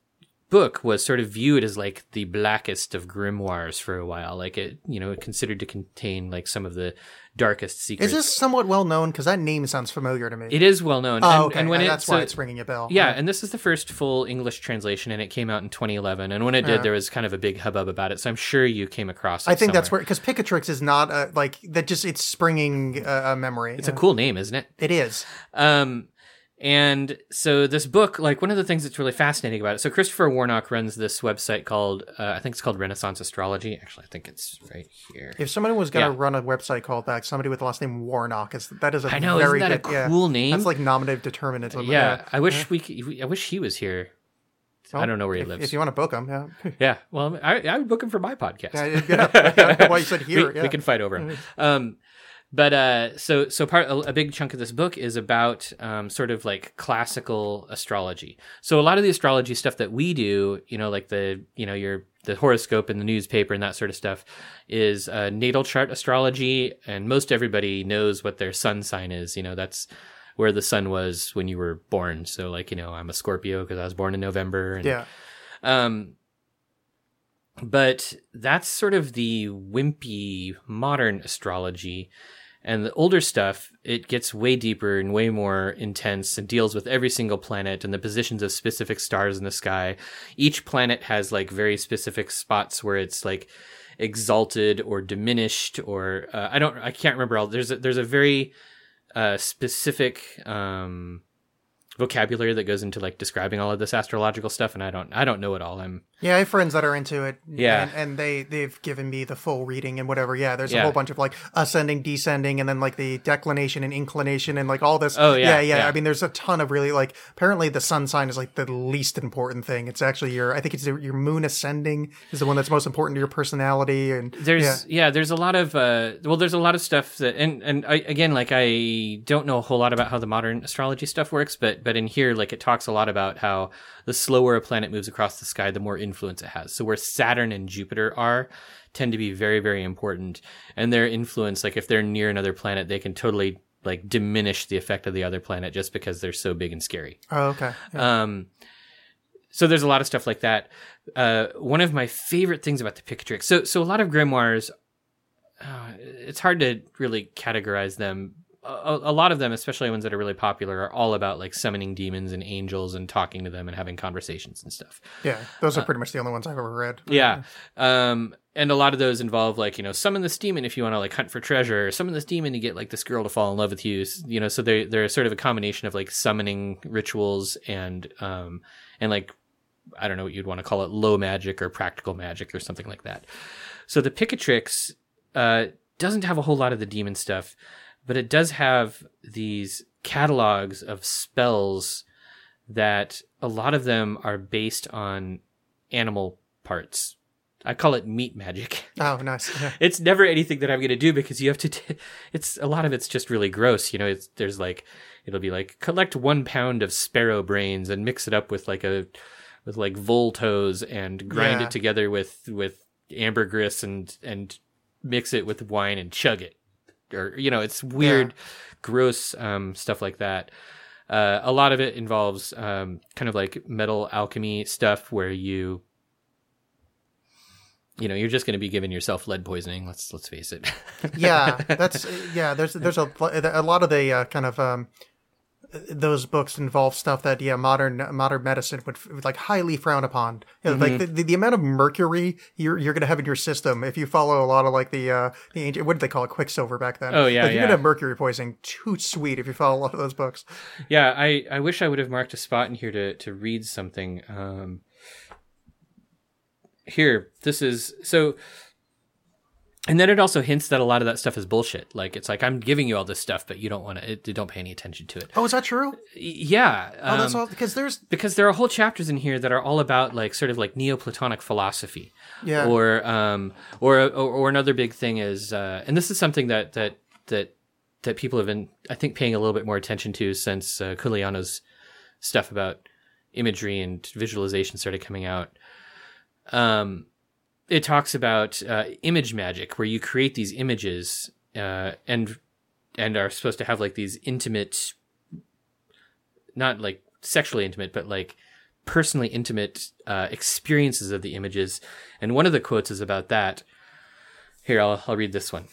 book was sort of viewed as like the blackest of grimoires for a while. Like it, you know, it considered to contain like some of the darkest secrets. Is this somewhat well known? Because that name sounds familiar to me. It is well known. oh, and, okay. and when Uh, it- that's so- why it's ringing a bell. yeah, and this is the first full English translation, and it came out in 2011. And when it did, Yeah. there was kind of a big hubbub about it. So I'm sure you came across. it I think that's where because Picatrix is not uh, like that. Just it's springing uh, a memory. It's a cool name, isn't it? It is. Um, and so this book, like one of the things that's really fascinating about it. So Christopher Warnock runs this website called, uh, I think it's called Renaissance Astrology. Actually, I think it's right here. If somebody was going to Yeah. run a website called that, somebody with the last name Warnock is that is a I know, very isn't that a good, yeah. cool name? That's like nominative determinism. yeah, I wish we. Could, I wish he was here. I don't know where he if, lives. If you want to book him, yeah. yeah, well, I, I would book him for my podcast. yeah, yeah. Well, you said here. we, yeah. we can fight over him. Um, but uh, so so part a, a big chunk of this book is about um, sort of like classical astrology. So a lot of the astrology stuff that we do, you know, like the you know your the horoscope and the newspaper and that sort of stuff, is uh, natal chart astrology, and most everybody knows what their sun sign is. You know, that's where the sun was when you were born. So like you know, I'm a Scorpio because I was born in November. And, yeah. um, but that's sort of the wimpy modern astrology. And the older stuff, it gets way deeper and way more intense and deals with every single planet and the positions of specific stars in the sky. Each planet has like very specific spots where it's like exalted or diminished or uh, I don't I can't remember all there's a, there's a very uh, specific um, vocabulary that goes into like describing all of this astrological stuff and I don't I don't know it all. I'm Yeah, I have friends that are into it. Yeah. and, and they they've given me the full reading and whatever. Yeah, there's a Yeah. whole bunch of like ascending, descending, and then like the declination and inclination and like all this. Oh, yeah, yeah, yeah. yeah. I mean, there's a ton of really like. Apparently, the sun sign is like the least important thing. It's actually your. I think it's your, your moon ascending is the one that's most important to your personality. And there's yeah. yeah. there's a lot of uh well there's a lot of stuff that and and I, again like I don't know a whole lot about how the modern astrology stuff works but but in here like it talks a lot about how the slower a planet moves across the sky the more influence it has so where Saturn and Jupiter are tend to be very very important and their influence like if they're near another planet they can totally like diminish the effect of the other planet just because they're so big and scary Oh, okay. Yeah. um, so there's a lot of stuff like that. Uh, one of my favorite things about the Picatrix. So so a lot of grimoires, uh, it's hard to really categorize them. A, a lot of them, especially ones that are really popular, are all about like summoning demons and angels and talking to them and having conversations and stuff. yeah, those are pretty much the only ones I've ever read. uh, Yeah. Um, and a lot of those involve like, you know, summon this demon if you want to like hunt for treasure, or summon this demon to get like this girl to fall in love with you. You know, so they're, they're sort of a combination of like summoning rituals and, um, and like, I don't know what you'd want to call it, low magic or practical magic or something like that. So the Picatrix, uh, doesn't have a whole lot of the demon stuff, but it does have these catalogs of spells that a lot of them are based on animal parts. I call it meat magic. Oh, nice. Yeah. It's never anything that I'm going to do because you have to. T- it's a lot of it's just really gross. You know, it's there's like it'll be like collect one pound of sparrow brains and mix it up with like a with like voltos and grind Yeah. it together with with ambergris and and mix it with wine and chug it or you know it's weird gross um, stuff like that uh, a lot of it involves um, kind of like metal alchemy stuff where you you know, you're just going to be giving yourself lead poisoning. Let's let's face it. yeah, that's yeah. There's there's a a lot of the uh, kind of um, those books involve stuff that yeah modern modern medicine would, would like highly frown upon. You know, Like the, the, the amount of mercury you're you're gonna have in your system if you follow a lot of like the uh the ancient what did they call it quicksilver back then? Oh, yeah, like, you're gonna have mercury poisoning. Too sweet if you follow a lot of those books. yeah, I I wish I would have marked a spot in here to to read something. Um, here, this is so. And then it also hints that a lot of that stuff is bullshit. Like it's like I'm giving you all this stuff, but you don't want to. Don't pay any attention to it. Oh, is that true? Yeah. Oh, that's um, all because there's because there are whole chapters in here that are all about like sort of like Neoplatonic philosophy, Yeah. or um, or, or or another big thing is, uh, and this is something that that that that people have been, I think, paying a little bit more attention to since uh, Culianu's stuff about imagery and visualization started coming out. Um, it talks about uh, image magic, where you create these images uh, and and are supposed to have like these intimate not like sexually intimate, but like personally intimate uh, experiences of the images. And one of the quotes is about that. Here, I'll, I'll read this one.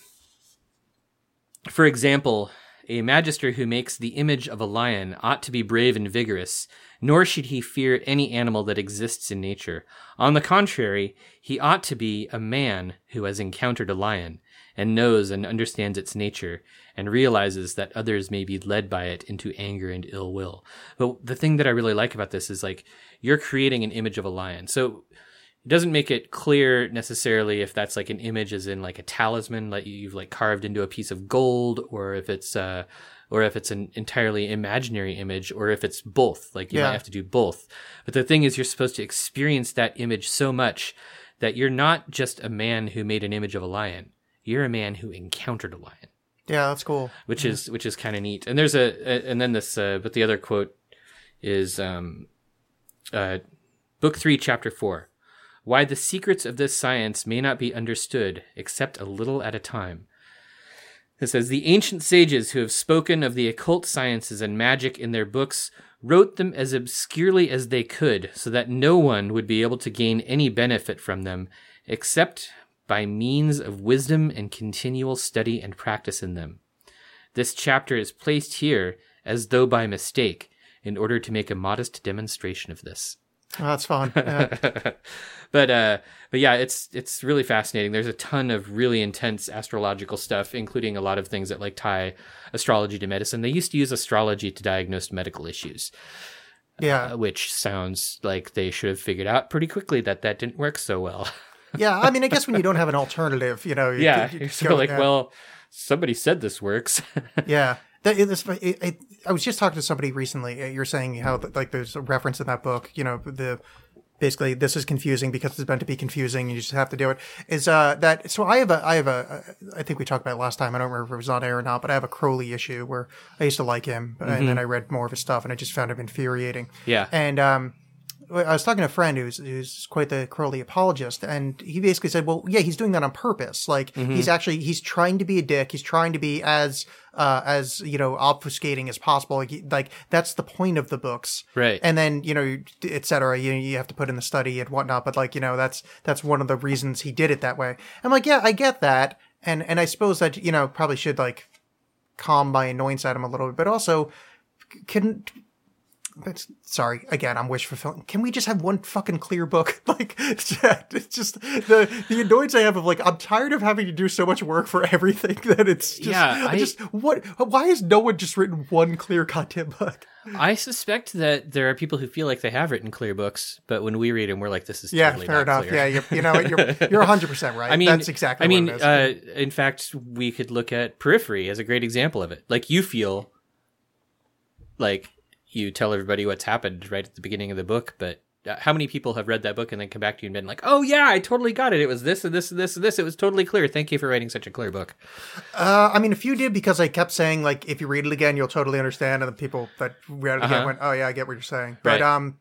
For example, a magister who makes the image of a lion ought to be brave and vigorous, nor should he fear any animal that exists in nature. On the contrary, he ought to be a man who has encountered a lion, and knows and understands its nature, and realizes that others may be led by it into anger and ill will. But the thing that I really like about this is like you're creating an image of a lion. So it doesn't make it clear necessarily if that's like an image as in like a talisman that you've like carved into a piece of gold or if it's uh or if it's an entirely imaginary image or if it's both like you Yeah. might have to do both but the thing is you're supposed to experience that image so much that you're not just a man who made an image of a lion you're a man who encountered a lion yeah, that's cool. which is which is kind of neat. And there's a, a and then this uh, but the other quote is um uh book 3 chapter 4 why the secrets of this science may not be understood except a little at a time it says the ancient sages who have spoken of the occult sciences and magic in their books wrote them as obscurely as they could so that no one would be able to gain any benefit from them except by means of wisdom and continual study and practice in them. This chapter is placed here as though by mistake in order to make a modest demonstration of this. Oh, that's fun. Yeah. but uh but yeah it's it's really fascinating there's a ton of really intense astrological stuff including a lot of things that like tie astrology to medicine they used to use astrology to diagnose medical issues yeah. uh, which sounds like they should have figured out pretty quickly that that didn't work so well Yeah, I mean, I guess when you don't have an alternative, you know, you, yeah you you're sort of like well somebody said this works yeah. That, it, it, it, I was just talking to somebody recently. uh, You're saying how like there's a reference in that book. You know, the basically this is confusing because it's meant to be confusing. And you just have to do it. Is uh that so? I have a I have a I think we talked about it last time. I don't remember if it was on air or not, but I have a Crowley issue where I used to like him, and then I read more of his stuff, and I just found him infuriating. Yeah. and um. I was talking to a friend who's who's quite the Crowley apologist, and he basically said, "Well, yeah, he's doing that on purpose. Like he's actually he's trying to be a dick. He's trying to be as uh, as you know obfuscating as possible. Like, he- like that's the point of the books, Right. And then you know, etc. You you have to put in the study and whatnot. But like you know, that's that's one of the reasons he did it that way. I'm like, yeah, I get that, and and I suppose that you know probably should like calm my annoyance at him a little bit, but also can but sorry again i'm wish fulfilling can we just have one fucking clear book like it's just the the annoyance i have of like i'm tired of having to do so much work for everything that it's just Yeah, I, just what why has no one just written one clear content book i suspect that there are people who feel like they have written clear books but when we read them we're like this is yeah totally fair not enough clear. yeah you're, you know you're you're 100% right I mean, that's exactly I mean, what it is. uh, in fact, we could look at Periphery as a great example of it. Like you feel like you tell everybody what's happened right at the beginning of the book, but uh, how many people have read that book and then come back to you and been like, "Oh yeah, I totally got it. It was this and this and this and this. It was totally clear. Thank you for writing such a clear book." Uh, I mean, a few did because I kept saying like, if you read it again, you'll totally understand. And the people that read it again Uh-huh. went, "Oh yeah, I get what you're saying." But Right. um,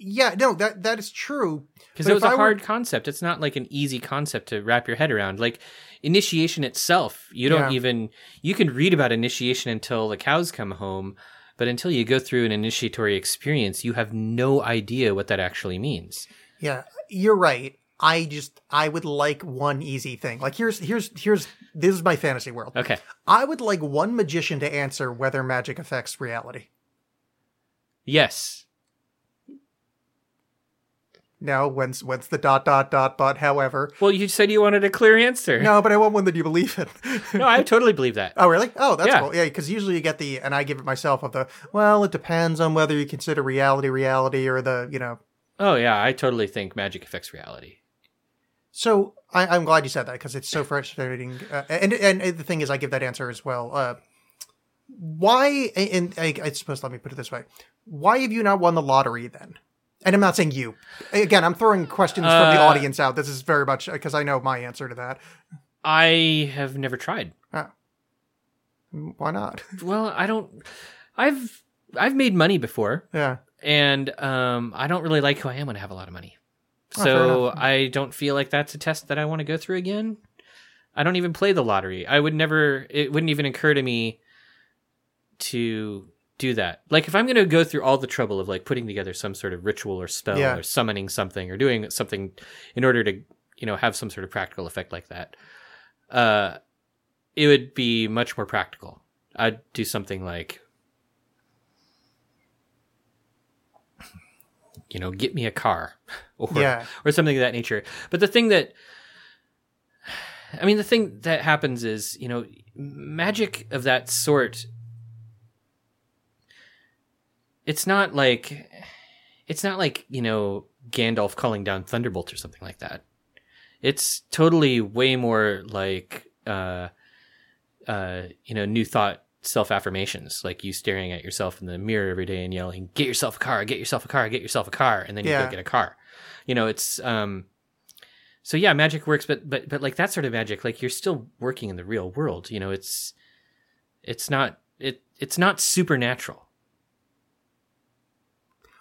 yeah, no, that that is true. Because it was a I were- hard concept. It's not like an easy concept to wrap your head around. Like initiation itself, you don't Yeah. even you can read about initiation until the cows come home, but until you go through an initiatory experience, you have no idea what that actually means. Yeah, you're right. I just I would like one easy thing. Like here's here's here's this is my fantasy world. Okay. I would like one magician to answer whether magic affects reality. Yes. No, when's when's the dot dot dot but however. Well, you said you wanted a clear answer. No, but I want one that you believe in. No, I totally believe that. Oh, really? Oh, that's Yeah. cool. Yeah, because usually you get the, and I give it myself of the, well, it depends on whether you consider reality reality or the, you know. Oh yeah, I totally think magic affects reality. So I, I'm glad you said that because it's so frustrating. Uh, and, and the thing is, I give that answer as well. Uh, why, and I, I suppose, let me put it this way. Why have you not won the lottery then? And I'm not saying you. Again, I'm throwing questions from the Uh, audience out. This is very much because I know my answer to that. I have never tried. Why not? Well, I don't. I've I've made money before, yeah. and um, I don't really like who I am when I have a lot of money. Oh, So. I don't feel like that's a test that I want to go through again. I don't even play the lottery. I would never. It wouldn't even occur to me to do that. Like if I'm going to go through all the trouble of like putting together some sort of ritual or spell Yeah. or summoning something or doing something in order to you know have some sort of practical effect like that, uh, it would be much more practical. I'd do something like. You know, get me a car, or Yeah. or something of that nature. But the thing that, I mean, the thing that happens is, you know, magic of that sort. It's not like, it's not like you know Gandalf calling down thunderbolts or something like that. It's totally way more like, uh, uh, you know, new thought self affirmations, like you staring at yourself in the mirror every day and yelling, "Get yourself a car! Get yourself a car! Get yourself a car!" And then you Yeah. go get a car. You know, it's um. So yeah, magic works, but but but like that sort of magic, like you're still working in the real world. You know, it's it's not it it's not supernatural.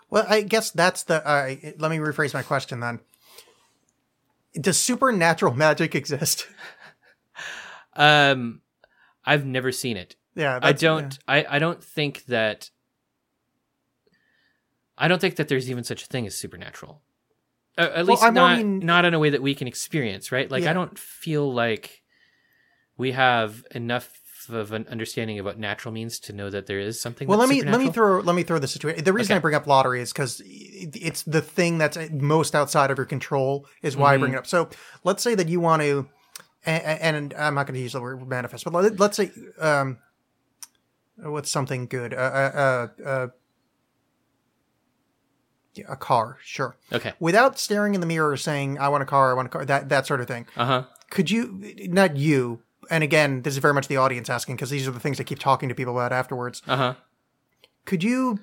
Well, I guess that's the. Uh, let me rephrase my question then. Does supernatural magic exist? Um, I've never seen it. Yeah, I don't. I, I don't think that. I don't think that there's even such a thing as supernatural. Uh, at Well, least I not mean- not in a way that we can experience, right? Like Yeah. I don't feel like we have enough of an understanding of what natural means to know that there is something. Well, let me let me throw let me throw the situation. The reason Okay. I bring up lottery is because it's the thing that's most outside of your control. Is why I Mm-hmm. bring it up. So let's say that you want to, and, and I'm not going to use the word manifest, but let, let's say, um, what's something good? Uh, uh, uh, uh, a car, sure. Okay. Without staring in the mirror, saying "I want a car, I want a car," that that sort of thing. Uh huh. could you not you and again this is very much the audience asking because these are the things i keep talking to people about afterwards. Uh huh. could you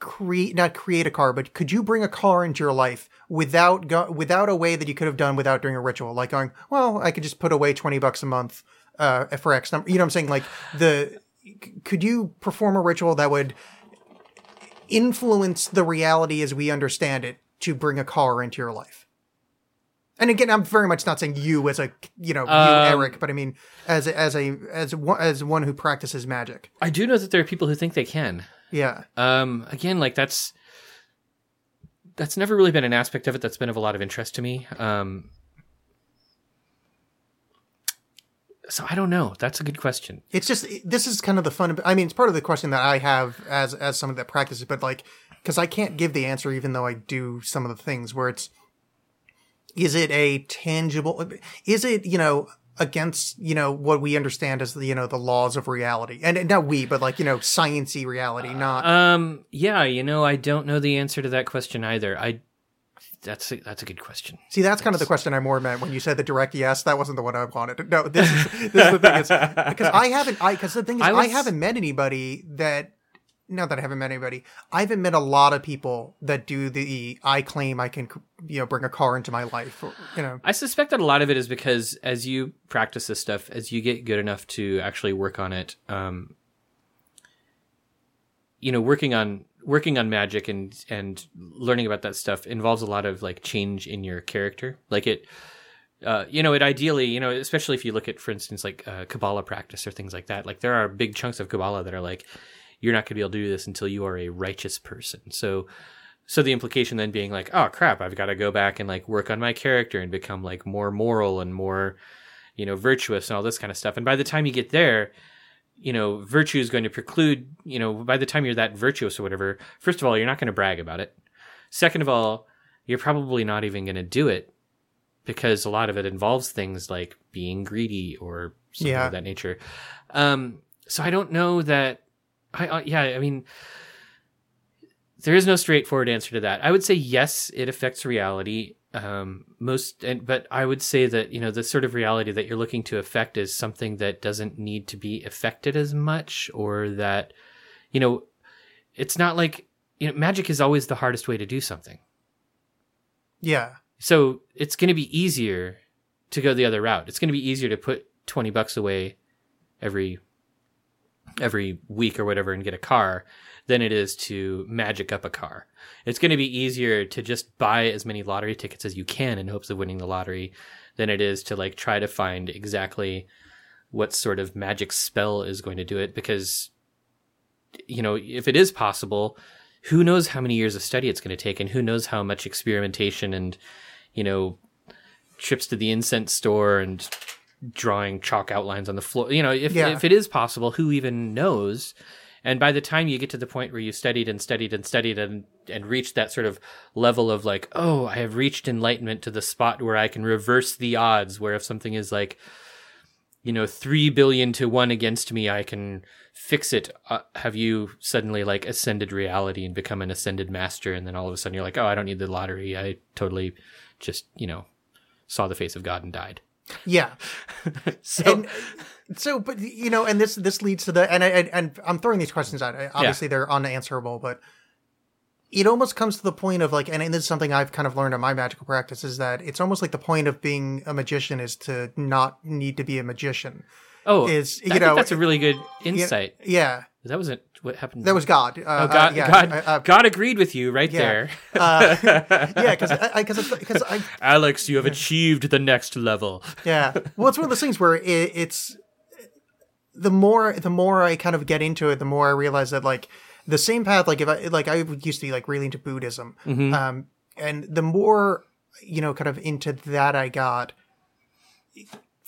create not create a car but could you bring a car into your life without go, without a way that you could have done without doing a ritual? Like going well i could just put away 20 bucks a month uh, for x number you know what i'm saying? Like the could you perform a ritual that would influence the reality as we understand it to bring a car into your life and again, I'm very much not saying you as a you know you Um, Erik, but I mean as a, as a as one, as one who practices magic. I do know that there are people who think they can. Yeah, Um, again, like that's that's never really been an aspect of it that's been of a lot of interest to me. Um, so I don't know. That's a good question. it's just this is kind of the fun. I mean, it's part of the question that I have as as someone that practices, but like because I can't give the answer even though I do some of the things where it's is it a tangible? Is it you know against you know what we understand as the you know the laws of reality and not we but like you know sciency reality not Um, yeah, you know, I don't know the answer to that question either. I that's a, that's a good question. See, that's kind of the question I more meant when you said the direct yes. That wasn't the one I wanted. No, this is this is the thing is because I haven't. I because the thing is I I, haven't met anybody that. Not that I haven't met anybody. I haven't met a lot of people that do the. I claim I can, you know, bring a car into my life. Or, you know, I suspect that a lot of it is because as you practice this stuff, as you get good enough to actually work on it, um, you know, working on working on magic and and learning about that stuff involves a lot of like change in your character. Like it, uh, you know, it ideally, you know, especially if you look at, for instance, like uh, Kabbalah practice or things like that. Like there are big chunks of Kabbalah that are like, you're not going to be able to do this until you are a righteous person. So so the implication then being like, oh crap, I've got to go back and like work on my character and become like more moral and more, you know, virtuous and all this kind of stuff. And by the time you get there, you know, virtue is going to preclude, you know, by the time you're that virtuous or whatever, first of all, you're not going to brag about it. Second of all, you're probably not even going to do it because a lot of it involves things like being greedy or something Yeah. of that nature. Um, so I don't know that. I uh, yeah, I mean, there is no straightforward answer to that. I would say yes, it affects reality. Um, most, and, but I would say that you know the sort of reality that you're looking to affect is something that doesn't need to be affected as much, or that you know, it's not like you know, magic is always the hardest way to do something. Yeah. So it's going to be easier to go the other route. It's going to be easier to put 20 bucks away every every week or whatever and get a car than it is to magic up a car. It's going to be easier to just buy as many lottery tickets as you can in hopes of winning the lottery than it is to like try to find exactly what sort of magic spell is going to do it because you know, if it is possible, who knows how many years of study it's going to take and who knows how much experimentation and you know trips to the incense store and drawing chalk outlines on the floor you know if, Yeah. if it is possible who even knows and by the time you get to the point where you studied and studied and studied and and reached that sort of level of like oh i have reached enlightenment to the spot where i can reverse the odds where if something is like you know, three billion to one against me, I can fix it. Uh, have you suddenly like ascended reality and become an ascended master? And then all of a sudden you're like, oh, I don't need the lottery. I totally just, you know, saw the face of God and died. Yeah. So, and so but you know and this this leads to the and I, and, and i'm throwing these questions out. Obviously they're unanswerable but it almost comes to the point of like and this is something i've kind of learned in my magical practice is that it's almost like the point of being a magician is to not need to be a magician oh, is, I you think know, that's a really good insight. yeah That wasn't what happened. that was god uh, Oh, God, uh, yeah, God, uh, uh, God agreed with you right yeah. there. uh, yeah because i because because i Alexx, you have achieved the next level. yeah well it's one of those things where it, it's the more the more i kind of get into it the more i realize that like the same path like if i like i used to be like really into buddhism um and the more you know kind of into that i got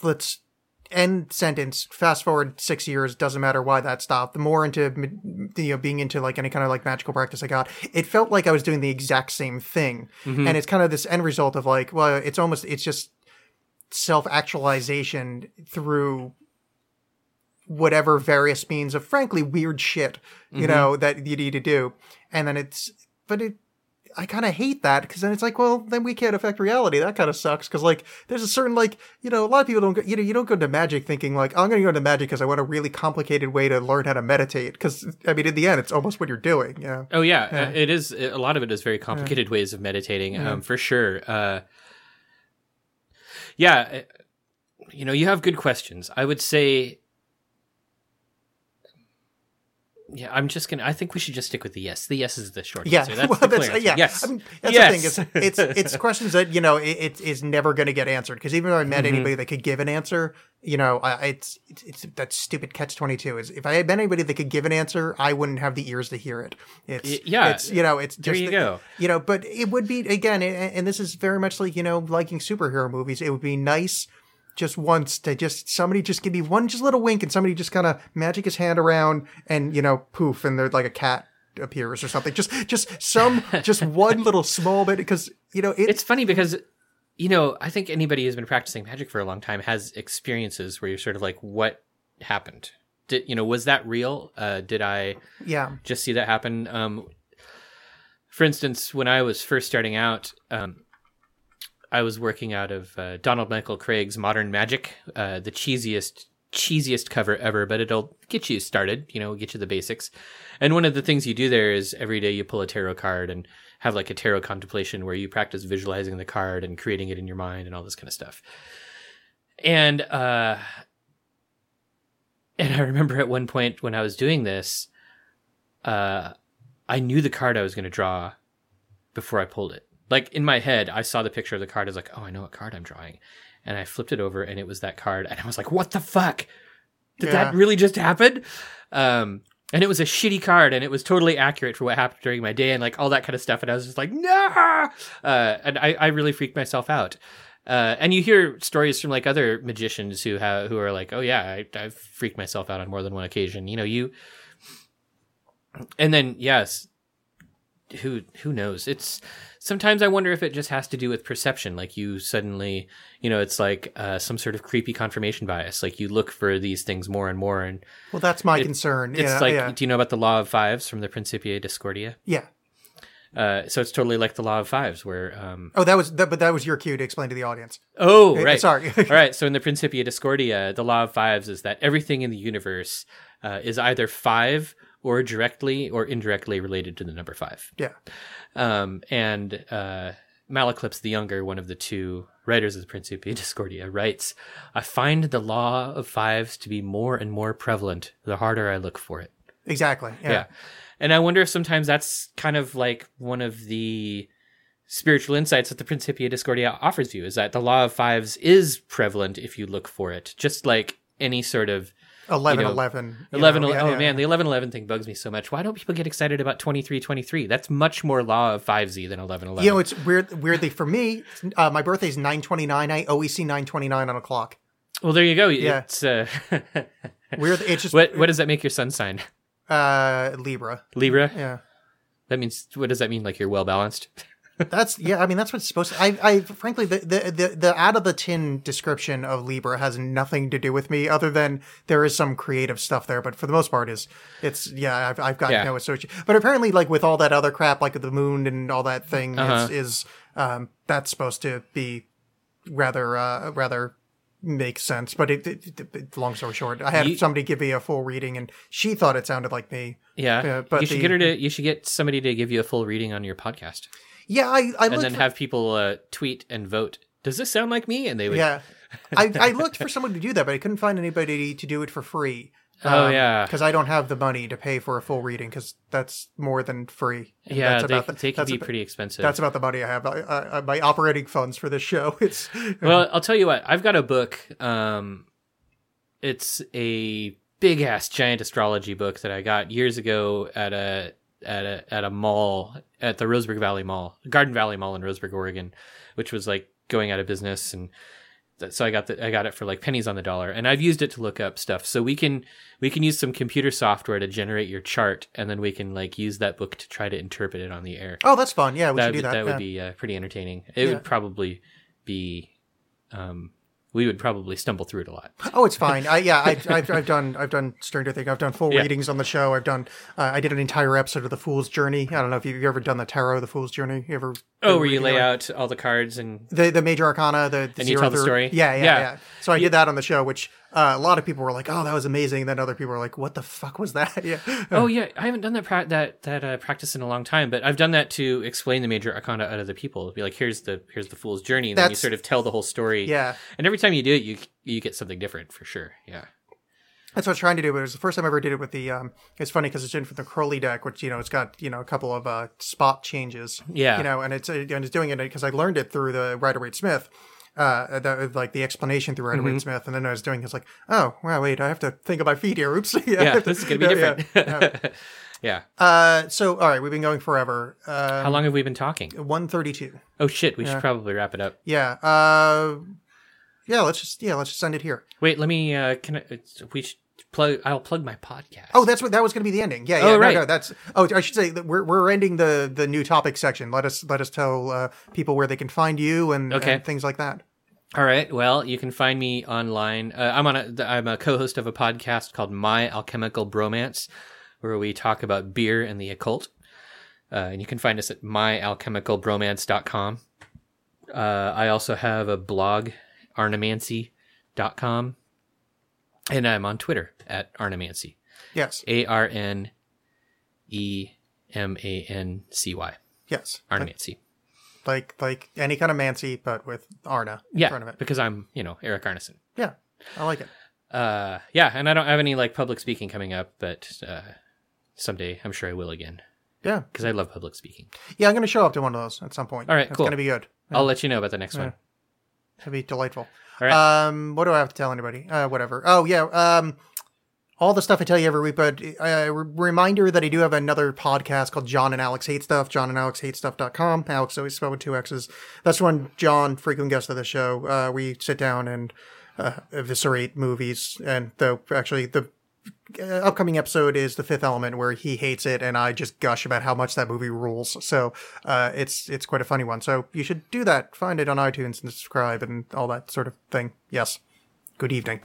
let's end sentence fast forward six years doesn't matter why that stopped. The more into you know being into like any kind of like magical practice i got it felt like i was doing the exact same thing. Mm-hmm. And it's kind of this end result of like well it's almost it's just self-actualization through whatever various means of frankly weird shit you mm-hmm. know that you need to do. And then it's but it i kind of hate that because then it's like well then we can't affect reality that kind of sucks because like there's a certain like you know a lot of people don't go, you know you don't go into magic thinking like i'm going to go into magic because i want a really complicated way to learn how to meditate because i mean in the end it's almost what you're doing you know Oh yeah, uh, it is. A lot of it is very complicated ways of meditating, um, for sure. Uh, yeah, uh, you know, you have good questions. I would say, yeah, I'm just gonna. I think we should just stick with the yes. The yes is the short Yeah, answer. That's well, the that's, answer. yeah. Yes, I mean, that's yes. the thing. It's it's it's questions that you know it, it is never going to get answered because even though I Mm-hmm. met anybody that could give an answer, you know, I, it's, it's it's that stupid catch twenty two. Is if I had met anybody that could give an answer, I wouldn't have the ears to hear it. It's yeah. it's you know, it's There just you go. You know, but it would be again, and this is very much like you know liking superhero movies. It would be nice just once to just somebody just give me one just little wink and somebody just kind of magic his hand around and you know poof and there's like a cat appears or something. Just just some just one little small bit because you know it, it's funny because you know i think anybody who's been practicing magic for a long time has experiences where you're sort of like what happened? Did you know was that real? Uh did i yeah. just see that happen? Um for instance when i was first starting out um i was working out of uh, donald michael kraig's modern magic uh the cheesiest cheesiest cover ever but it'll get you started you know get you the basics and one of the things you do there is every day you pull a tarot card and have like a tarot contemplation where you practice visualizing the card and creating it in your mind and all this kind of stuff and uh and i remember at one point when i was doing this uh I knew the card I was going to draw before I pulled it. Like in my head, I saw the picture of the card. I was like, "Oh, I know what card I'm drawing," and I flipped it over, and it was that card. And I was like, "What the fuck? Did that really just happen?" Um, and it was a shitty card and it was totally accurate for what happened during my day and like all that kind of stuff and i was just like nah uh, and I, I really freaked myself out uh, and you hear stories from like other magicians who have who are like oh yeah I, i've freaked myself out on more than one occasion you know you and then yes who who knows it's sometimes i wonder if it just has to do with perception like you suddenly you know it's like uh, some sort of creepy confirmation bias like you look for these things more and more and Well, that's my concern. it's yeah, like yeah, do you know about the law of fives from the principia discordia yeah. uh, so it's totally like the law of fives where um Oh, that was that, but that was your cue to explain to the audience. oh Eh, right sorry. all right so in the principia discordia the law of fives is that everything in the universe uh, is either five or directly or indirectly related to the number five Yeah. Um, and uh, Malaclypse the Younger, one of the two writers of the Principia Discordia, writes, I find the law of fives to be more and more prevalent the harder I look for it. Exactly. Yeah. Yeah. And I wonder if sometimes that's kind of like one of the spiritual insights that the Principia Discordia offers you is that the law of fives is prevalent if you look for it, just like any sort of 11, You know, 11. 11 know, yeah, oh yeah. man the 11 11 thing bugs me so much why don't people get excited about 23 23 that's much more law of fives than 11 11 You know, it's weird. Weirdly, for me, uh, my birthday's twenty nine. I always see nine twenty nine on a clock. well there you go Yeah. it's uh Weird. It's just what what does that make your sun sign uh, Libra. libra Yeah, that means what does that mean like you're well balanced that's yeah. I mean, that's what's supposed to. I, I frankly, the, the the the out of the tin description of Libra has nothing to do with me, other than there is some creative stuff there. But for the most part, is it's yeah. I've I've got Yeah. no association. But apparently, like with all that other crap, like the moon and all that thing, Uh-huh. is, is um that's supposed to be rather uh rather make sense. But it, it, it- long story short, I had You- somebody give me a full reading, and she thought it sounded like me. yeah, Yeah, but you should the- get her to you should get somebody to give you a full reading on your podcast Yeah, I I and then for- have people uh, tweet and vote does this sound like me and they would Yeah. I, I looked for someone to do that, but I couldn't find anybody to do it for free. Oh, yeah. because I don't have the money to pay for a full reading because that's more than free. Yeah that's they, about the- they can be about- pretty expensive That's about the money I have. I, I, I- my operating funds for this show. It's well i'll tell you what i've got a book um it's a big ass giant astrology book that i got years ago at a at a at a mall at the roseburg valley mall garden valley mall in roseburg oregon which was like going out of business and so i got the, i got it for like pennies on the dollar and i've used it to look up stuff so we can we can use some computer software to generate your chart and then we can like use that book to try to interpret it on the air oh, that's fun. Yeah, we that, should do that. that would be uh, pretty entertaining. It Yeah. would probably be, um, we would probably stumble through it a lot. Oh, it's fine. I, yeah, I've, I've, I've done I've done Stranger Things. I've done full Yeah. readings on the show. I've done uh, I did an entire episode of The Fool's Journey. I don't know if you've ever done the Tarot, The Fool's Journey. You ever? Oh, where you lay it? out all the cards and the the major arcana, the, the And you tell the story? Yeah, yeah, Yeah. yeah. So I did that on the show, which uh, a lot of people were like, "Oh, that was amazing." Then other people were like, "What the fuck was that?" Yeah. oh yeah, I haven't done that pra- that that uh, practice in a long time, but I've done that to explain the major arcana out of the people. Be like, here's the here's the fool's journey, and then you sort of tell the whole story. Yeah. and every time you do it, you you get something different for sure. Yeah. That's what I was trying to do. But it was the first time I ever did it with the. Um, it's funny because it's in from the Crowley deck, which you know it's got you know a couple of uh, spot changes. Yeah. You know, and it's uh, and it's doing it because I learned it through the Rider Waite Smith. Uh, the, like the explanation through Rider Mm-hmm. Smith, and then I was doing it's like, oh, wow, wait, I have to think of my feet here. Oops. yeah, Yeah, this is gonna be yeah, different. yeah. yeah. Uh, so all right, we've been going forever. Uh, How long have we been talking? one thirty-two. Oh shit, we should probably wrap it up. Yeah. Uh, yeah. Let's just yeah. Let's just send it here. Wait, let me. uh Can I? it's- We should plug. I'll plug my podcast. Oh, that's what that was going to be the ending. Yeah, yeah. Oh, no, right. no, that's. Oh, I should say that we're we're ending the the new topic section. Let us let us tell uh, people where they can find you and, Okay. and things like that. All right. Well, you can find me online. Uh, I'm on a. I'm a co-host of a podcast called My Alchemical Bromance, where we talk about beer and the occult. Uh, and you can find us at myalchemicalbromance.com. Uh, I also have a blog, arnemancy.com. And I'm on Twitter at Arnemancy. Yes. A R N E M A N C Y. Yes. Like, Arnemancy. like like any kind of Mancy, but with Arna in Yeah, front of it. because I'm, you know, Erik Arneson. Yeah, I like it. Uh, yeah, and I don't have any like public speaking coming up, but uh, someday I'm sure I will again Yeah, because I love public speaking. yeah. I'm going to show up to one of those at some point. All right, it's cool. going to be good. I'll let you know about the next one. It'll be delightful. Right. Um, what do I have to tell anybody? Uh, whatever. Oh yeah. Um, all the stuff I tell you every week, but a reminder that I do have another podcast called John and Alexx Hate Stuff, John and Alexx Hate Stuff.com. Alex always spelled with two X's. That's one John, frequent guest of the show. Uh, we sit down and uh, eviscerate movies. And though actually the uh, upcoming episode is the fifth element where he hates it and I just gush about how much that movie rules. So, uh, it's, it's quite a funny one. So you should do that. Find it on iTunes and subscribe and all that sort of thing. Yes. Good evening.